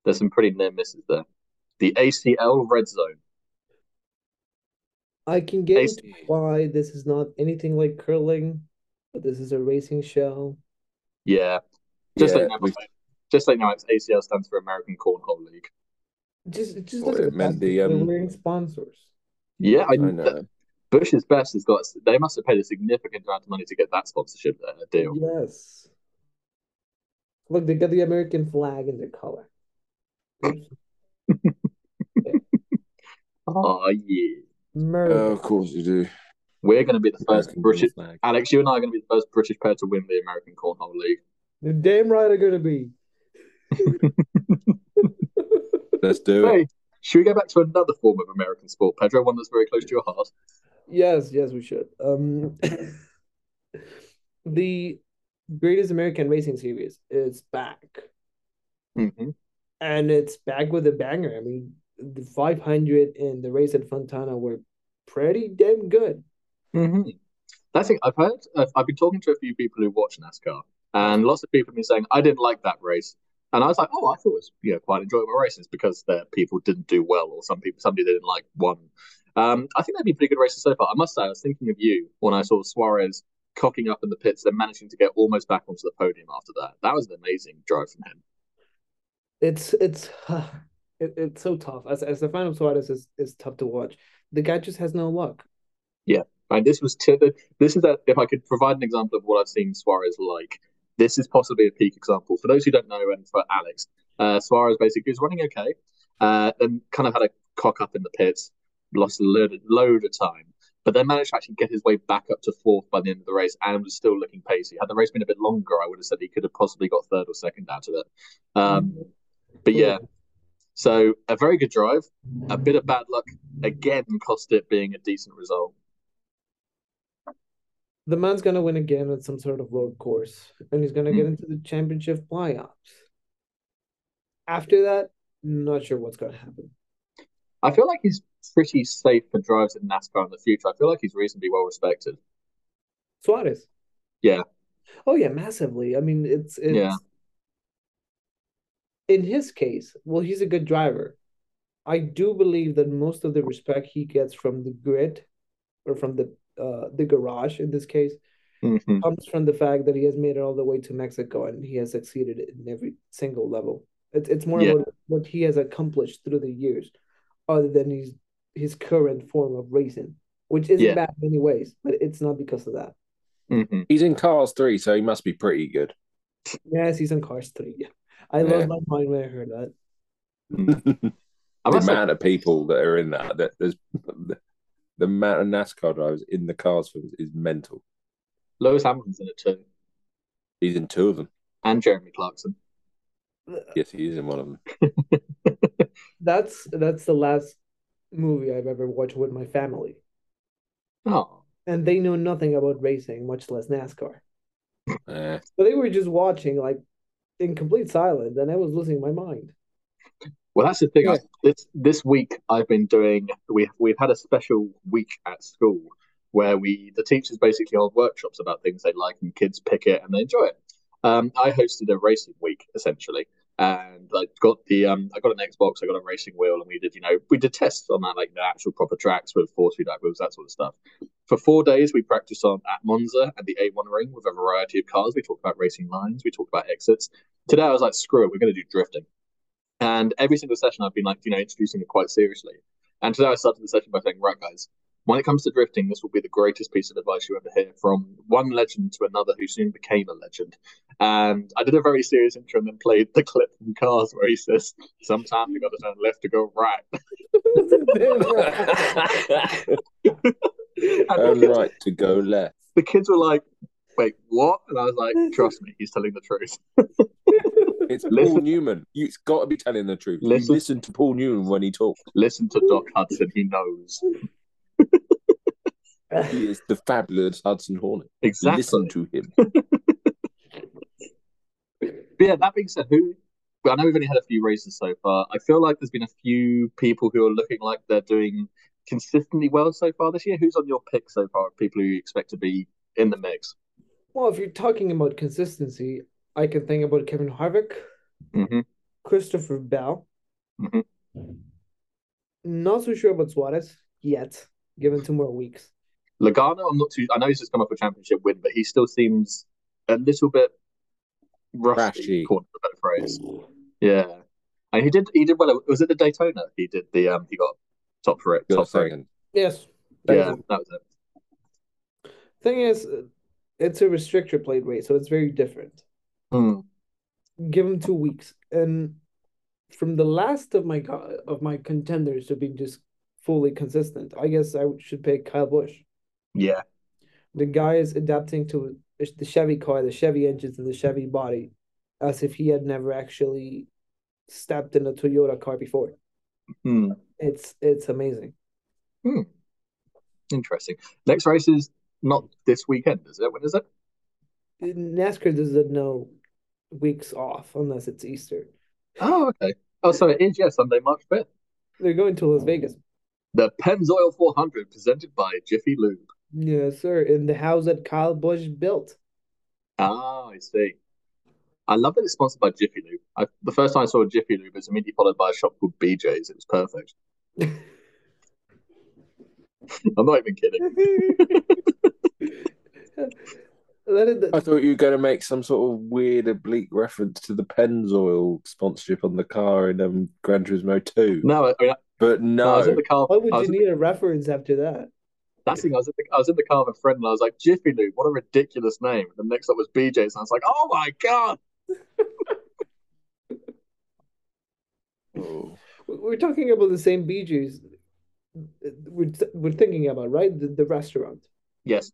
Speaker 3: there's some pretty near misses there. The ACL red zone.
Speaker 1: I can get
Speaker 3: Ace-
Speaker 1: into why this is not anything like curling, but this is a racing show.
Speaker 3: Yeah, just
Speaker 2: Yeah,
Speaker 3: like you know,
Speaker 2: we-
Speaker 3: just like now, it's ACL stands for American Cornhole League.
Speaker 1: Just, just look at
Speaker 2: it
Speaker 1: the
Speaker 2: meant the,
Speaker 1: that they're
Speaker 2: um,
Speaker 1: wearing sponsors.
Speaker 3: Yeah, I,
Speaker 2: I know.
Speaker 3: Bush's Best has got. They must have paid a significant amount of money to get that sponsorship uh, deal.
Speaker 1: Yes. Look, they got the American flag in their color. Oops.
Speaker 3: Oh yeah,
Speaker 1: America.
Speaker 2: Oh, of course you do.
Speaker 3: we're going to be the first
Speaker 2: American
Speaker 3: British.
Speaker 2: flag.
Speaker 3: Alex, you and I are going to be the first British pair to win the American Cornhole League.
Speaker 1: You're damn right are gonna be.
Speaker 2: Let's do it.
Speaker 3: Should we go back to another form of American sport, Pedro? One that's very close to your heart.
Speaker 1: Yes, yes, we should. Um, the Greatest American Racing Series is back,
Speaker 3: hmm
Speaker 1: and it's back with a banger. I mean, the 500 and the race at Fontana were pretty damn good.
Speaker 3: hmm That's it. I've heard. I've, I've been talking to a few people who watch NASCAR, and lots of people have been saying I didn't like that race, and I was like, oh, I thought it was you know quite enjoyable races because the people didn't do well, or some people somebody they didn't like won. Um, I think they've been pretty good races so far. I must say, I was thinking of you when I saw Suarez cocking up in the pits, then managing to get almost back onto the podium after that. That was an amazing drive from him.
Speaker 1: It's it's it, it's so tough. As as the final Suarez is is tough to watch. The guy just has no luck.
Speaker 3: Yeah, and this was t- this is that if I could provide an example of what I've seen Suarez like, this is possibly a peak example. For those who don't know, and for Alex, uh, Suarez basically was running okay, uh, then kind of had a cock up in the pits, lost a load, load of time, but then managed to actually get his way back up to fourth by the end of the race and was still looking pacey. Had the race been a bit longer, I would have said he could have possibly got third or second out of it. Um, but yeah, so a very good drive, a bit of bad luck again cost it being a decent result.
Speaker 1: The man's gonna win again at some sort of road course, and he's gonna get
Speaker 3: Hmm.
Speaker 1: into the championship playoffs. After that, not sure what's gonna happen.
Speaker 3: I feel like he's pretty safe for drives in NASCAR in the future. I feel like he's reasonably well respected.
Speaker 1: Suarez.
Speaker 3: Yeah.
Speaker 1: Oh yeah, massively. I mean, it's it's
Speaker 3: Yeah.
Speaker 1: in his case, well, he's a good driver. I do believe that most of the respect he gets from the grid or from the uh the garage in this case
Speaker 3: Mhm.
Speaker 1: comes from the fact that he has made it all the way to Mexico and he has succeeded in every single level. It's it's more
Speaker 3: Yeah.
Speaker 1: about what he has accomplished through the years, other than his his current form of racing, which isn't
Speaker 3: Yeah.
Speaker 1: bad in many ways, but it's not because of that.
Speaker 3: Mhm.
Speaker 2: He's in Cars 3, so he must be pretty good.
Speaker 1: Yes, he's in Cars 3. Yeah. I
Speaker 2: Yeah.
Speaker 1: lost my mind when I heard that.
Speaker 2: the
Speaker 3: I must say,
Speaker 2: amount of people that are in that, that there's the, the amount of NASCAR drivers in the Cars films is mental.
Speaker 3: Lewis Hamilton's in it too,
Speaker 2: He's in two of them.
Speaker 3: and Jeremy Clarkson.
Speaker 2: Yes, he is in one of them.
Speaker 1: That's that's the last movie I've ever watched with my family,
Speaker 3: Oh,
Speaker 1: and they know nothing about racing, much less NASCAR.
Speaker 2: Eh,
Speaker 1: So they were just watching like in complete silence, and I was losing my mind.
Speaker 3: Well, that's the thing.
Speaker 1: Yeah.
Speaker 3: I, this this week I've been doing. We we've had a special week at school where we the teachers basically hold workshops about things they like and kids pick it and they enjoy it. Um, I hosted a racing week essentially, and I got the um, I got an Xbox, I got a racing wheel, and we did you know we did tests on that like the actual proper tracks with force feedback wheels that sort of stuff. For four days, we practiced on at Monza and the A1 ring with a variety of cars. We talked about racing lines, we talked about exits. Today, I was like, screw it, we're going to do drifting. And every single session, I've been like, you know, introducing it quite seriously. And today, I started the session by saying, right, guys, when it comes to drifting, this will be the greatest piece of advice you ever hear from one legend to another who soon became a legend. And I did a very serious intro and then played the clip from Cars where he says, sometimes you got to turn left to go right. Kids,
Speaker 2: right to go left.
Speaker 3: the kids were like, wait, what? And I was like, trust me, he's telling the truth.
Speaker 2: It's
Speaker 3: Listen-
Speaker 2: Paul Newman. You, it's got to be telling the truth.
Speaker 3: Listen-
Speaker 2: listen to Paul Newman when he talks.
Speaker 3: Listen to Doc Hudson, he knows.
Speaker 2: He is the fabulous Hudson Hornet.
Speaker 3: Exactly.
Speaker 2: Listen to him.
Speaker 3: But yeah, that being said, who I know we've only had a few races so far. I feel like there's been a few people who are looking like they're doing consistently well so far this year. Who's on your pick so far? People who you expect to be in the mix?
Speaker 1: Well, if you're talking about consistency, I can think about Kevin Harvick,
Speaker 3: hmm
Speaker 1: Christopher Bell.
Speaker 3: Mhm.
Speaker 1: Not so sure about Suarez yet, given two more weeks.
Speaker 3: Logano, I'm not too. I know he's just come off a championship win, but he still seems a little bit rusty.
Speaker 2: Crashy.
Speaker 3: Called a better phrase. Yeah, and he did. He did well. Was it the Daytona? He did the. Um, he got top for it.
Speaker 2: Got
Speaker 3: Top for it.
Speaker 2: second.
Speaker 1: Yes.
Speaker 3: Yeah, that was it.
Speaker 1: Thing is, it's a restrictor plate race, so it's very different.
Speaker 3: Hmm.
Speaker 1: Give him two weeks, and from the last of my of my contenders to be just fully consistent, I guess I should pick Kyle Busch.
Speaker 3: Yeah,
Speaker 1: The guy is adapting to the Chevy car, the Chevy engines, and the Chevy body, as if he had never actually stepped in a Toyota car before.
Speaker 3: Hmm.
Speaker 1: It's it's amazing.
Speaker 3: Interesting. Next race is not this weekend, is it? When is it?
Speaker 1: NASCAR doesn't know weeks off unless it's Easter.
Speaker 3: Oh, okay. Oh, so it is, yeah, Sunday, March 5th.
Speaker 1: They're going to Las Vegas.
Speaker 3: The Pennzoil 400 presented by Jiffy Lube.
Speaker 1: Yes, sir. In the house that Kyle Busch built.
Speaker 3: Ah, I see. I love that it's sponsored by Jiffy Lube. I, the first time I saw a Jiffy Lube, it was immediately followed by a shop called BJ's. It was perfect. I'm not even kidding.
Speaker 1: That is
Speaker 2: I
Speaker 1: the,
Speaker 2: thought you were going to make some sort of weird oblique reference to the Pennzoil sponsorship on the car in um, Gran Turismo 2.
Speaker 3: No, I, mean,
Speaker 2: But
Speaker 3: no, I was
Speaker 2: no.
Speaker 3: in the car.
Speaker 1: why would
Speaker 3: I
Speaker 1: you
Speaker 3: was in
Speaker 1: need a reference after that?
Speaker 3: That's the thing. I was, in the, I was in the car with a friend and I was like, Jiffy Lube, what a ridiculous name. And the next up was BJ's. And I was like, oh my God.
Speaker 2: Oh.
Speaker 1: We're talking about the same BJ's we're, we're thinking about, right? The, the restaurant.
Speaker 3: Yes.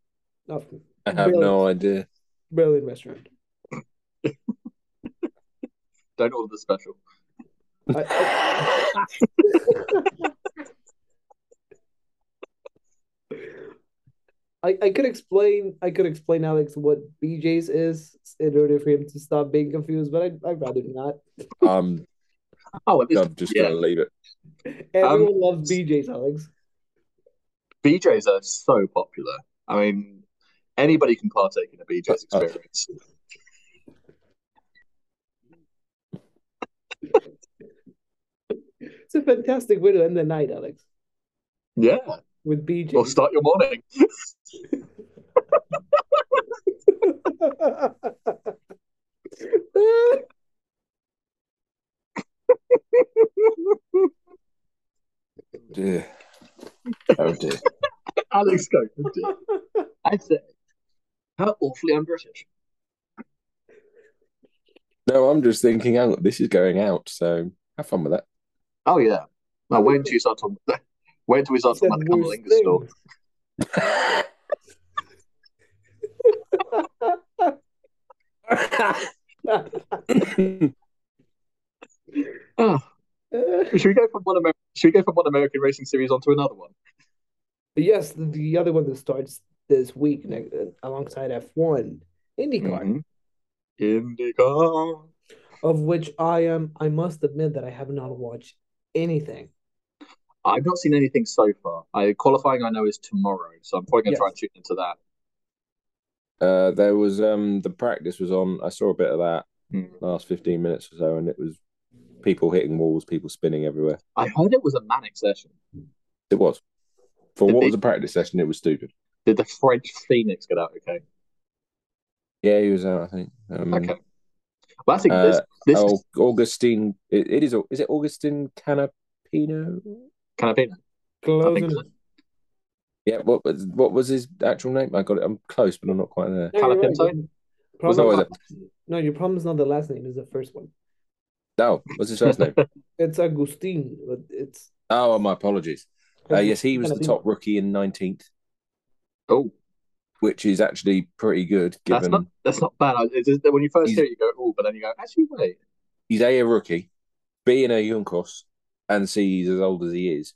Speaker 1: Oh,
Speaker 2: I have no idea.
Speaker 1: brilliant restaurant.
Speaker 3: Don't order the special.
Speaker 1: I, I, I could explain I could explain Alex what BJ's is in order for him to stop being confused, but I'd, I'd rather not.
Speaker 2: Um,
Speaker 3: Oh, and
Speaker 2: I'm just
Speaker 3: yeah.
Speaker 2: going to leave it.
Speaker 1: Everyone loves BJ's, Alex.
Speaker 3: BJ's are so popular. I mean, anybody can partake in a BJ's
Speaker 2: Uh,
Speaker 3: experience.
Speaker 1: It's a fantastic way to end the night, Alex,
Speaker 3: Yeah.
Speaker 1: with BJ's.
Speaker 3: Well, start your morning.
Speaker 2: Dear. Oh dear.
Speaker 3: Alex, go. Oh, dear. I say, how awfully un-British.
Speaker 2: No, I'm just thinking out. This is going out, so have fun with that.
Speaker 3: Oh yeah. Now wait until you start talking. Wait until we start talking about the
Speaker 1: worse
Speaker 3: Cumberlingus store.
Speaker 1: things.
Speaker 3: Oh, Should we go from one Amer- Should we go from one American racing series onto another one?
Speaker 1: Yes, the, the other one that starts this week ne- alongside F1, IndyCar,
Speaker 3: Mhm. IndyCar.
Speaker 1: of which I am, I must admit that I have not watched anything.
Speaker 3: I've not seen anything so far. I qualifying I know is tomorrow, so I'm probably gonna try and tune into that.
Speaker 2: Uh, there was um the practice was on. I saw a bit of that
Speaker 3: Hmm.
Speaker 2: last fifteen minutes or so, and it was people hitting walls, people spinning everywhere.
Speaker 3: I heard it was a manic session.
Speaker 2: It was for
Speaker 3: Did
Speaker 2: what
Speaker 3: they-
Speaker 2: was a practice session. It was stupid.
Speaker 3: Did the French Phoenix get out okay?
Speaker 2: Yeah, he was out. I think. Um,
Speaker 3: Okay. Well, I think this
Speaker 2: Uh,
Speaker 3: this
Speaker 2: oh,
Speaker 3: is
Speaker 2: Augustine. It, it is. Is it Augustine Canapino?
Speaker 3: Canapino.
Speaker 1: Close
Speaker 3: think so.
Speaker 2: Yeah. What was what was his actual name? I got it. I'm close, but I'm not quite there.
Speaker 1: No, you're right.
Speaker 3: Calapinto?
Speaker 1: Your
Speaker 2: Was
Speaker 1: problem- no, your problem is not the last name; it's the first one.
Speaker 2: No, what's his first name?
Speaker 1: It's Agustin, but it's
Speaker 2: oh, my apologies. Uh, yes, he was the top rookie in 19th,
Speaker 3: Oh,
Speaker 2: which is actually pretty good
Speaker 3: that's not that's not bad. Just when you first hear it, you go, oh, but then you go, actually, wait.
Speaker 2: he's A, a rookie, B, in a Juncos, and C, he's as old as he is.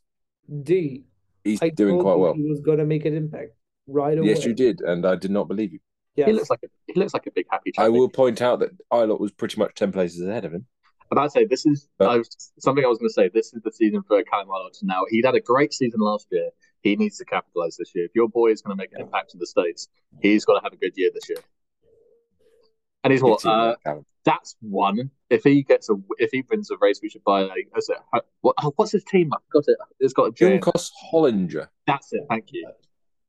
Speaker 1: D.
Speaker 2: He's
Speaker 1: I
Speaker 2: doing
Speaker 1: told
Speaker 2: quite well.
Speaker 1: He was going to make an impact right away.
Speaker 2: Yes, you did, and I did not believe you.
Speaker 1: Yes.
Speaker 3: He looks like a he looks like a big happy
Speaker 2: I will point out that Ilott was pretty much 10 places ahead of him.
Speaker 3: I'm about to say this is
Speaker 2: But-
Speaker 3: I was, something I was going to say. This is the season for Callum Ilott now. He'd had a great season last year. He needs to capitalize this year. If your boy is going to make an impact in the states, he's got to have a good year this year. And he's what? Uh, that's one. If he gets a, if he wins a race, we should buy a. Is it, what, oh, what's his team? I've got it. It's got a J. in it.
Speaker 2: Juncos Hollinger.
Speaker 3: That's it. Thank you.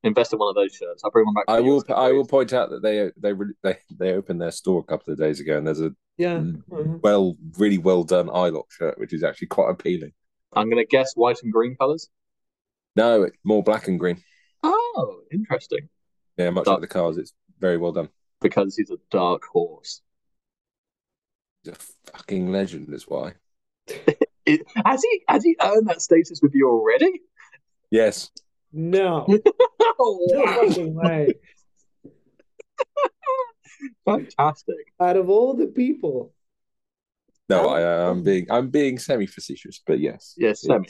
Speaker 3: Invest in one of those shirts. I'll bring one back.
Speaker 2: I will.
Speaker 3: yours.
Speaker 2: I will point out that they they they they opened their store a couple of days ago, and there's a
Speaker 1: Yeah.
Speaker 2: Mm.
Speaker 1: Mhm.
Speaker 2: well, really well done Ilott shirt, which is actually quite appealing.
Speaker 3: I'm going to guess white and green colors.
Speaker 2: No, it's more black and green.
Speaker 3: Oh, interesting.
Speaker 2: Yeah, much
Speaker 3: Dark.
Speaker 2: like the cars, it's very well done.
Speaker 3: Because he's a dark horse.
Speaker 2: He's a fucking legend, is why.
Speaker 3: It, has he has he earned that status with you already?
Speaker 2: Yes,
Speaker 1: No.
Speaker 3: Oh,
Speaker 1: No fucking way.
Speaker 3: Fantastic.
Speaker 1: Out of all the people,
Speaker 2: no,
Speaker 1: Oh.
Speaker 2: I, uh, I'm being I'm being semi facetious, but yes,
Speaker 3: Yes, semi.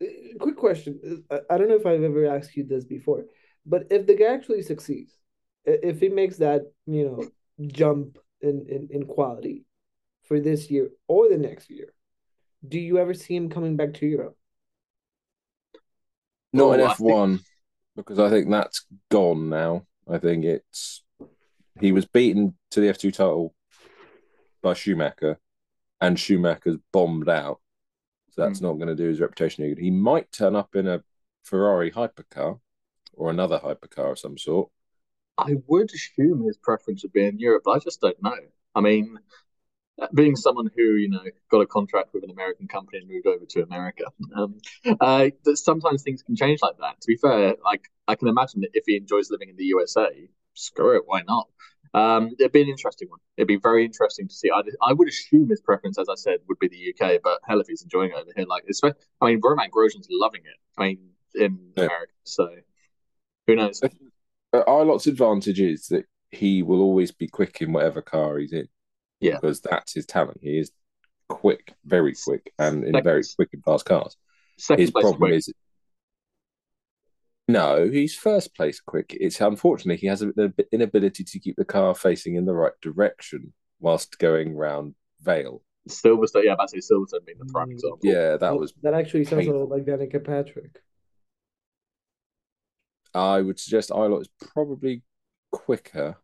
Speaker 2: It's-
Speaker 1: quick question. Uh, I I don't know if I've ever asked you this before, but if the guy actually succeeds, if he makes that, you know, jump in, in, in quality for this year or the next year, do you ever see him coming back to Europe?
Speaker 2: Not in
Speaker 3: I
Speaker 2: F one because I think that's gone now. I think it's he was beaten to the F two title by Schumacher, and Schumacher's bombed out. So that's not going to do his reputation any good. He might turn up in a Ferrari hypercar or another hypercar of some sort.
Speaker 3: I would assume his preference would be in Europe, but I just don't know. I mean, being someone who you know got a contract with an American company and moved over to America, um, uh, that sometimes things can change like that. To be fair, like I can imagine that if he enjoys living in the USA, screw it, why not? Um, it'd be an interesting one. It'd be very interesting to see. I I would assume his preference, as I said, would be the UK, but hell, if he's enjoying it over here, like especially, I mean, Romain Grosjean's loving it. I mean, in
Speaker 2: Yeah.
Speaker 3: America, so who knows?
Speaker 2: Ilott's advantage is that he will always be quick in whatever car he's in.
Speaker 3: Yeah.
Speaker 2: Because that's his talent. He is quick, very quick, and in
Speaker 3: Second-
Speaker 2: very quick and fast cars.
Speaker 3: Second
Speaker 2: His problem is no, he's first place quick. It's unfortunately he has an inability to keep the car facing in the right direction whilst going round Vale.
Speaker 3: Silverstone, yeah, that's Silverstone being the prime
Speaker 1: Mm,
Speaker 3: example.
Speaker 2: Yeah, that was.
Speaker 1: that actually sounds a lot like Danica Patrick.
Speaker 2: I would suggest Ilott is probably quicker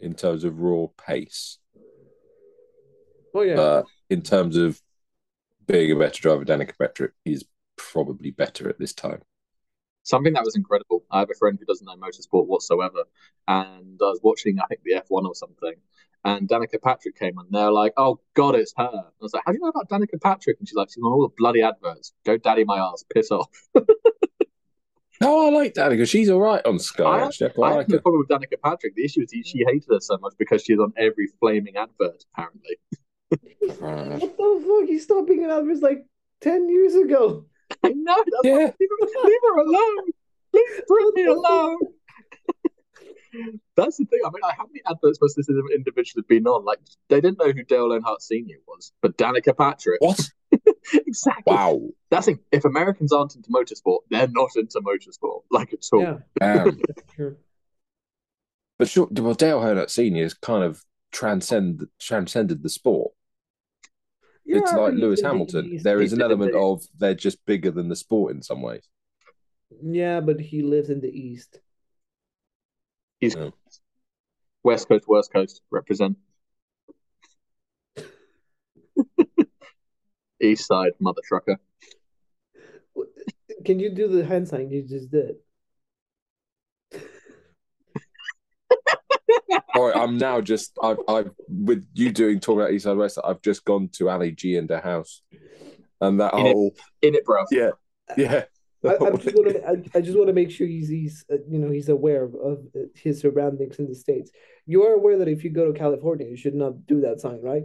Speaker 2: in terms of raw pace.
Speaker 1: Oh yeah.
Speaker 2: But in terms of being a better driver, Danica Patrick is probably better at this time.
Speaker 3: Something that was incredible. I have a friend who doesn't know motorsport whatsoever, and I was watching, I think, the F1 or something, and Danica Patrick came on. They're like, "Oh God, it's her." I was like, "How do you know about Danica Patrick?" And she's like, "She's on all the bloody adverts. Go, daddy, my ass, piss off."
Speaker 2: No, I like Danica. She's all right on Sky.
Speaker 3: I-
Speaker 2: actually, I
Speaker 3: I
Speaker 2: quite
Speaker 3: have
Speaker 2: like
Speaker 3: no
Speaker 2: her.
Speaker 3: problem with Danica Patrick. The issue is he, she hated her so much because she's on every flaming advert. Apparently,
Speaker 1: What the fuck? He stopped being an Elvis like 10 years ago.
Speaker 3: I know. That's
Speaker 2: Yeah.
Speaker 3: leave, her, leave her alone. Leave Britney alone. That's the thing. I mean, like, how many adverts must this individual have been on? Like, they didn't know who Dale Earnhardt Senior was, but Danica Patrick.
Speaker 2: What?
Speaker 3: exactly.
Speaker 2: Wow.
Speaker 3: That's it. If Americans aren't into motorsport, they're not into motorsport, like at all.
Speaker 1: Yeah,
Speaker 2: Um,
Speaker 1: sure.
Speaker 2: but sure, well, Dale Earnhardt Senior has kind of transcend transcended the sport. It's
Speaker 1: Yeah,
Speaker 2: like Lewis Hamilton.
Speaker 1: East.
Speaker 2: There is
Speaker 3: He's
Speaker 2: an
Speaker 3: in the
Speaker 2: element of they're just bigger than the sport in some ways.
Speaker 1: Yeah, but he lives in the East.
Speaker 3: He's
Speaker 2: Yeah.
Speaker 3: West Coast, West Coast represent. East side, mother trucker.
Speaker 1: Can you do the hand sign you just did?
Speaker 2: All right, I'm now just I've I've with you doing talking about East Side West. I've just gone to Ali G and the house, and that
Speaker 3: In it. In it, bro.
Speaker 2: yeah yeah.
Speaker 1: I, I just want to. I, I just want to make sure he's he's uh, you know he's aware of, of his surroundings in the states. You are aware that if you go to California, you should not do that sign, right?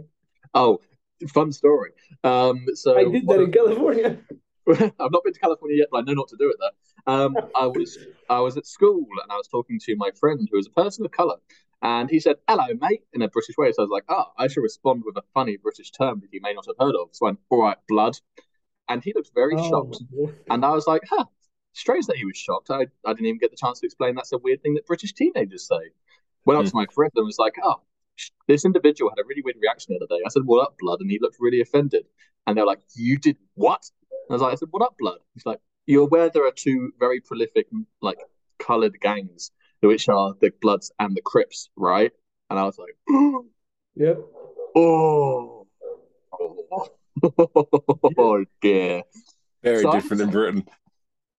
Speaker 3: Oh, fun story. Um, so
Speaker 1: I did that in California.
Speaker 3: I've not been to California yet, but I know not to do it there. Um, I was I was at school and I was talking to my friend who was a person of color, and he said, "Hello, mate," in a British way. So I was like, "Oh, I should respond with a funny British term that you may not have heard of." So I went, "All right, blood," and he looked very
Speaker 1: Oh,
Speaker 3: shocked. And I was like, "Huh." Strange that he was shocked. I, I didn't even get the chance to explain that's a weird thing that British teenagers say. Went up hmm. to my friend and was like, oh, this individual had a really weird reaction the other day. I said, what up, blood? And he looked really offended. And they're like, you did what? And I was like, I said, what up, blood? He's like, you're aware there are two very prolific, like, coloured gangs, which are the Bloods and the Crips, right? And I was like,
Speaker 1: Yep.
Speaker 3: oh, oh, dear.
Speaker 2: Very
Speaker 3: So I-
Speaker 2: different in Britain.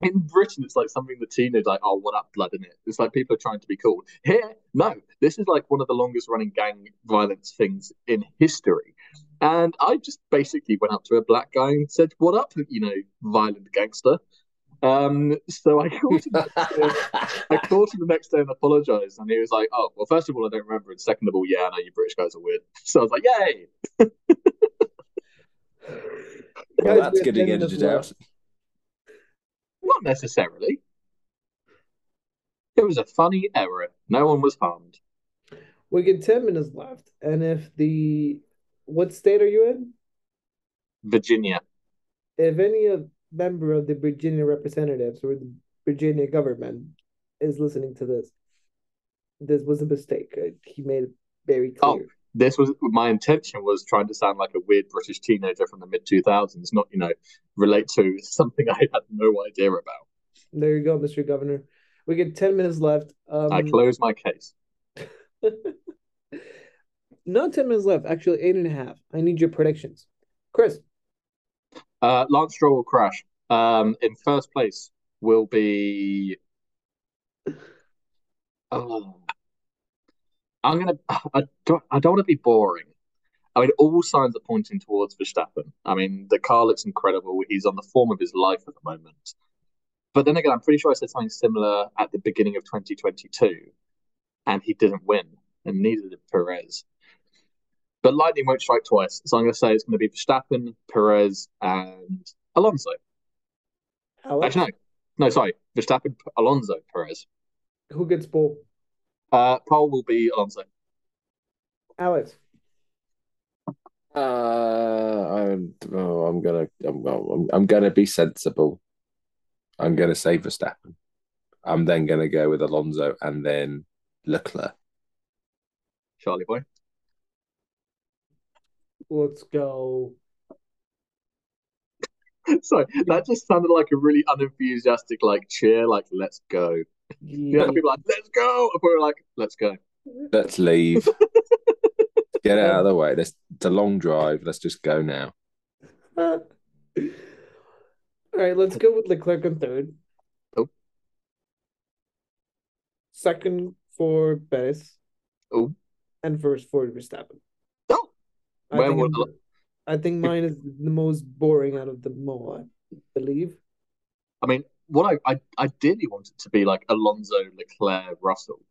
Speaker 3: in Britain, it's like something the teenagers like, oh, what up, blood in it? It's like people are trying to be cool. Here, no, this is like one of the longest running gang violence things in history. And I just basically went up to a black guy and said, what up, you know, violent gangster. Um, so I called him, I called him the next day and apologized. And he was like, oh, well, first of all, I don't remember. And second of all, yeah, I know you British guys are weird. So I was like, yay.
Speaker 2: Well, that's
Speaker 1: we have
Speaker 2: getting
Speaker 1: 10 minutes
Speaker 2: edited out.
Speaker 1: left.
Speaker 3: Not necessarily. It was a funny error. No one was harmed.
Speaker 1: We get 10 minutes left. And if the, what state are you in?
Speaker 3: Virginia.
Speaker 1: If any of member of the Virginia representatives or the Virginia government is listening to this, this was a mistake. Uh, He made it very
Speaker 3: Oh. this was my intention was trying to sound like a weird British teenager from the mid 2000s, not, you know, relate to something I had no idea about.
Speaker 1: There you go, Mr. Governor. We get 10 minutes left. Um,
Speaker 3: I close my case.
Speaker 1: not 10 minutes left, actually, eight and a half. I need your predictions. Chris,
Speaker 3: Uh, Lance Stroll will crash. Um, in first place will be. Oh, I'm gonna. I don't. I don't want to be boring. I mean, all signs are pointing towards Verstappen. I mean, the car looks incredible. He's on the form of his life at the moment. But then again, I'm pretty sure I said something similar at the beginning of 2022, and he didn't win, and neither did Perez. But lightning won't strike twice, so I'm going to say it's going to be Verstappen, Perez, and Alonso.
Speaker 1: Alex,
Speaker 3: Actually, no, no, sorry, Verstappen, Alonso, Perez.
Speaker 1: who gets pole?
Speaker 3: Uh, pole will be Alonso.
Speaker 1: Alex,
Speaker 2: Uh, I'm, oh, I'm gonna, I'm, I'm, I'm gonna be sensible. I'm gonna say Verstappen. I'm then gonna go with Alonso and then Leclerc.
Speaker 3: Charlie boy.
Speaker 1: Let's go.
Speaker 3: Sorry, that just sounded like a really unenthusiastic like cheer, like let's go. You know, people are like let's go, and we're like let's go.
Speaker 2: Let's leave. Get it out of the way. Let's, it's a long drive. Let's just go now.
Speaker 1: All right, let's go with Leclerc in third.
Speaker 3: Oh.
Speaker 1: Second for Perez.
Speaker 3: Oh.
Speaker 1: And first for Verstappen. I
Speaker 3: Where
Speaker 1: think,
Speaker 3: would-
Speaker 1: I'm- think mine is the most boring out of them all, I believe.
Speaker 3: I mean, what I, I ideally wanted to be like Alonso, Leclerc, Russell,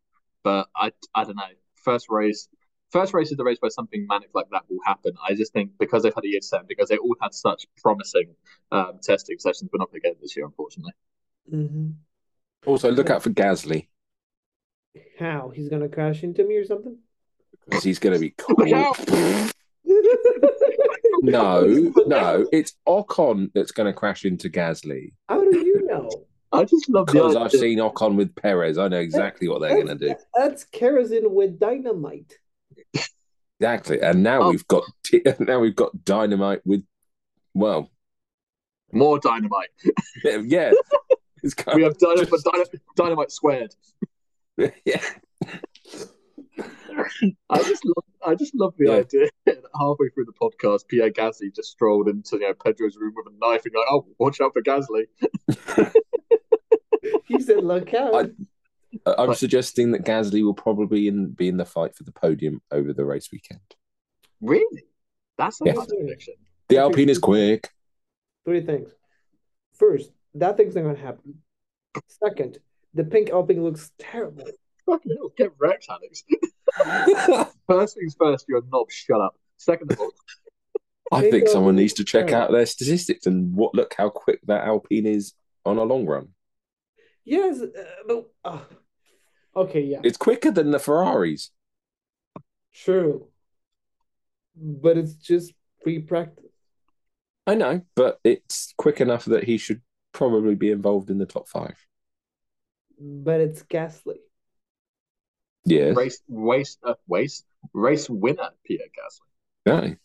Speaker 3: but I I don't know. First race, first race is the race where something manic like that will happen. I just think because they've had a year to set, because they all had such promising um, testing sessions, we're not going to get this year, unfortunately.
Speaker 1: hmm
Speaker 2: Also, look out for Gasly.
Speaker 1: How? He's gonna crash into me or something?
Speaker 2: Because he's going to be
Speaker 3: Look out.
Speaker 2: No, no, it's Ocon that's going to crash into Gasly.
Speaker 1: How do you know?
Speaker 3: I just love the
Speaker 2: Because. I've seen Ocon with Perez. I know exactly what they're going to do.
Speaker 1: That's kerosene with dynamite.
Speaker 2: Exactly. And now
Speaker 3: Oh.
Speaker 2: we've got now we've got dynamite with well,
Speaker 3: more dynamite.
Speaker 2: yeah. It's kind
Speaker 3: We have dynamite,
Speaker 2: just-
Speaker 3: dynamite, dynamite squared.
Speaker 2: yeah.
Speaker 3: I just love, I just love the
Speaker 2: Yeah.
Speaker 3: idea that halfway through the podcast, Pierre Gasly just strolled into you know, Pedro's room with a knife and like, oh, watch out for Gasly.
Speaker 1: He said, "Look out!"
Speaker 2: I- I'm
Speaker 3: But-
Speaker 2: suggesting that Gasly will probably in, be in the fight for the podium over the race weekend.
Speaker 3: Really? That's a
Speaker 2: Yeah.
Speaker 3: prediction.
Speaker 2: The Alpine is quick.
Speaker 1: Three things. First, that thing's not gonna happen. Second, the pink Alpine looks terrible.
Speaker 3: Fucking hell, get wrecked, Alex. First things first, you're a knob. Shut up. Second of all,
Speaker 2: I think someone needs to check out their statistics and what look how quick that Alpine is on a long run.
Speaker 1: Yes, uh, but uh, okay, yeah,
Speaker 2: It's quicker than the Ferraris.
Speaker 1: true. But it's just free practice.
Speaker 2: I know, but it's quick enough that he should probably be involved in the top five.
Speaker 1: But it's Gasly.
Speaker 2: Yeah.
Speaker 3: race, waste, uh, waste, race winner, Pierre Gasly.
Speaker 2: No.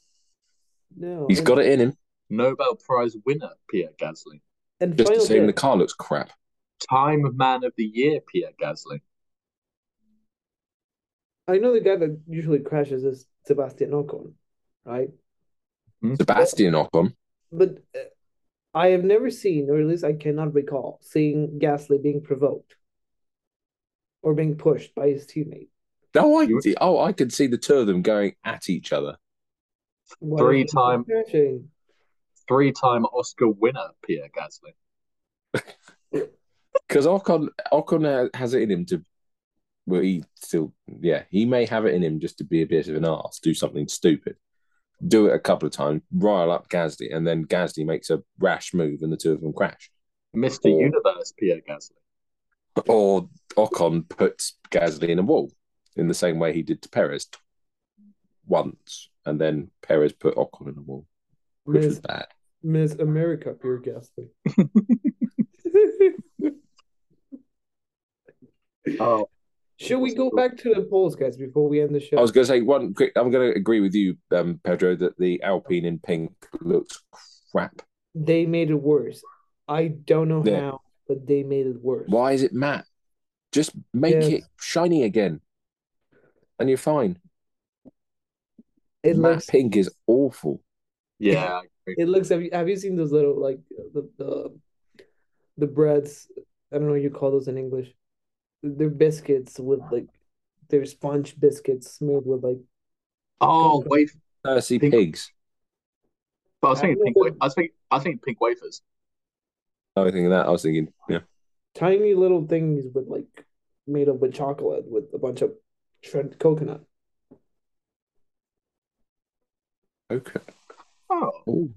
Speaker 1: No,
Speaker 2: He's
Speaker 1: and,
Speaker 2: got it in him.
Speaker 3: Nobel Prize winner, Pierre Gasly.
Speaker 1: And
Speaker 2: Just the
Speaker 1: final
Speaker 2: same, the car looks crap.
Speaker 3: Time Man of the Year, Pierre Gasly.
Speaker 1: I know the guy that usually crashes is Sebastian Ocon, right?
Speaker 2: Sebastian Ocon.
Speaker 1: But uh, I have never seen, or at least I cannot recall, seeing Gasly being provoked or being pushed by his teammate.
Speaker 2: Oh, I
Speaker 3: You-
Speaker 2: oh, I could see the two of them going at each other.
Speaker 1: Why
Speaker 3: three time. Three-time Oscar winner, Pierre Gasly.
Speaker 2: Because Ocon Ocon uh, has it in him to well he still yeah, he may have it in him just to be a bit of an ass, do something stupid. Do it a couple of times, rile up Gasly, and then Gasly makes a rash move and the two of them crash.
Speaker 3: Mr. Universe, Pierre Gasly.
Speaker 2: Or Ocon puts Gasly in a wall in the same way he did to Perez t- once, and then Perez put Ocon in a wall, which was
Speaker 1: Miss,
Speaker 2: bad.
Speaker 1: Miss America, Pierre Gasly.
Speaker 3: Oh,
Speaker 1: Should we go back to the polls, guys, before we end the show?
Speaker 2: I was going to say one quick. I'm going to agree with you, um, Pedro, that the Alpine in pink looks crap.
Speaker 1: They made it worse. I don't know
Speaker 2: Yeah.
Speaker 1: how, but they made it worse.
Speaker 2: Why is it matte? Just make
Speaker 1: Yes.
Speaker 2: it shiny again, and you're fine.
Speaker 1: It
Speaker 2: matte
Speaker 1: looks.
Speaker 2: pink is awful.
Speaker 3: yeah.
Speaker 1: It looks. Have you have you seen those little like the the the breads? I don't know what you call those in English. They're biscuits with like they're sponge biscuits made with like
Speaker 3: Oh, wait.
Speaker 2: Thirsty
Speaker 3: Pink-
Speaker 2: pigs.
Speaker 3: But I was thinking
Speaker 1: don't
Speaker 3: pink. Wa- I was thinking. I was thinking pink wafers.
Speaker 2: I was thinking that. I was thinking, yeah.
Speaker 1: Tiny little things with like made up with chocolate with a bunch of shredded coconut.
Speaker 2: Okay.
Speaker 3: Oh.
Speaker 2: Ooh.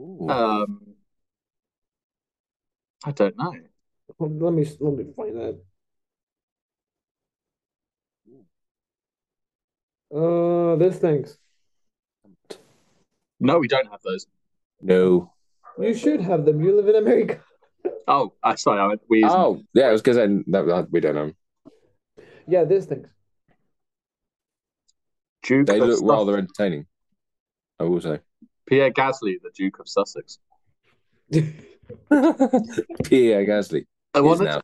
Speaker 2: Ooh.
Speaker 3: Um. I don't know.
Speaker 1: Hold- Let me let me find that. Uh, this things.
Speaker 3: No, we don't have those.
Speaker 2: no.
Speaker 1: You should have them. You live in America.
Speaker 3: Oh, I sorry. I meant we.
Speaker 2: Oh, yeah. I was because to say that, that we don't know.
Speaker 1: Yeah, this things.
Speaker 3: Duke
Speaker 2: They
Speaker 3: of
Speaker 2: look
Speaker 3: Sus-
Speaker 2: rather entertaining. I will say.
Speaker 3: Pierre Gasly, the Duke of Sussex.
Speaker 2: Pierre Gasly
Speaker 3: I
Speaker 2: is
Speaker 3: one
Speaker 2: now.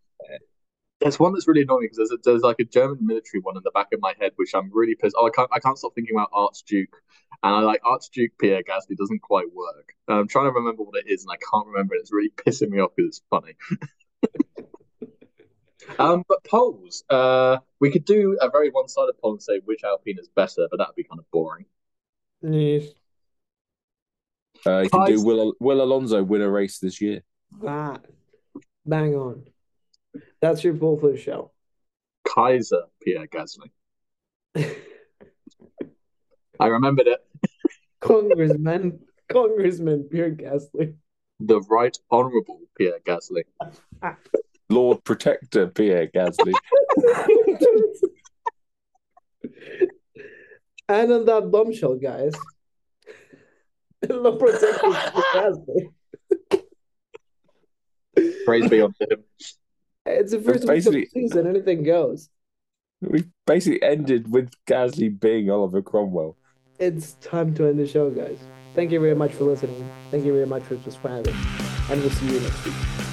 Speaker 3: That's, there's one that's really annoying because there's a, there's like a German military one in the back of my head, which I'm really pissed. Oh, I can't I can't stop thinking about Archduke, and I like Archduke Pierre Gasly doesn't quite work. And I'm trying to remember what it is, and I can't remember. it. It's really pissing me off because it's funny. um, but polls, uh, we could do a very one-sided poll and say which Alpine is better, but that'd be kind of boring.
Speaker 1: Yes.
Speaker 2: Uh, you can do Will Will Alonso win a race this year?
Speaker 1: That. Bang on. That's your poll for the show.
Speaker 3: Kaiser Pierre Gasly. I remembered it.
Speaker 1: Congressman, Congressman Pierre Gasly.
Speaker 3: The Right Honourable Pierre Gasly.
Speaker 2: Lord Protector Pierre Gasly.
Speaker 1: and on that bombshell, guys, Lord Protector Pierre Gasly.
Speaker 3: Praise be unto him.
Speaker 1: It's the first week of the season, anything goes.
Speaker 2: We basically ended with Gasly being Oliver Cromwell.
Speaker 1: It's time to end the show, guys. Thank you very much for listening. Thank you very much for subscribing. And we'll see you next week.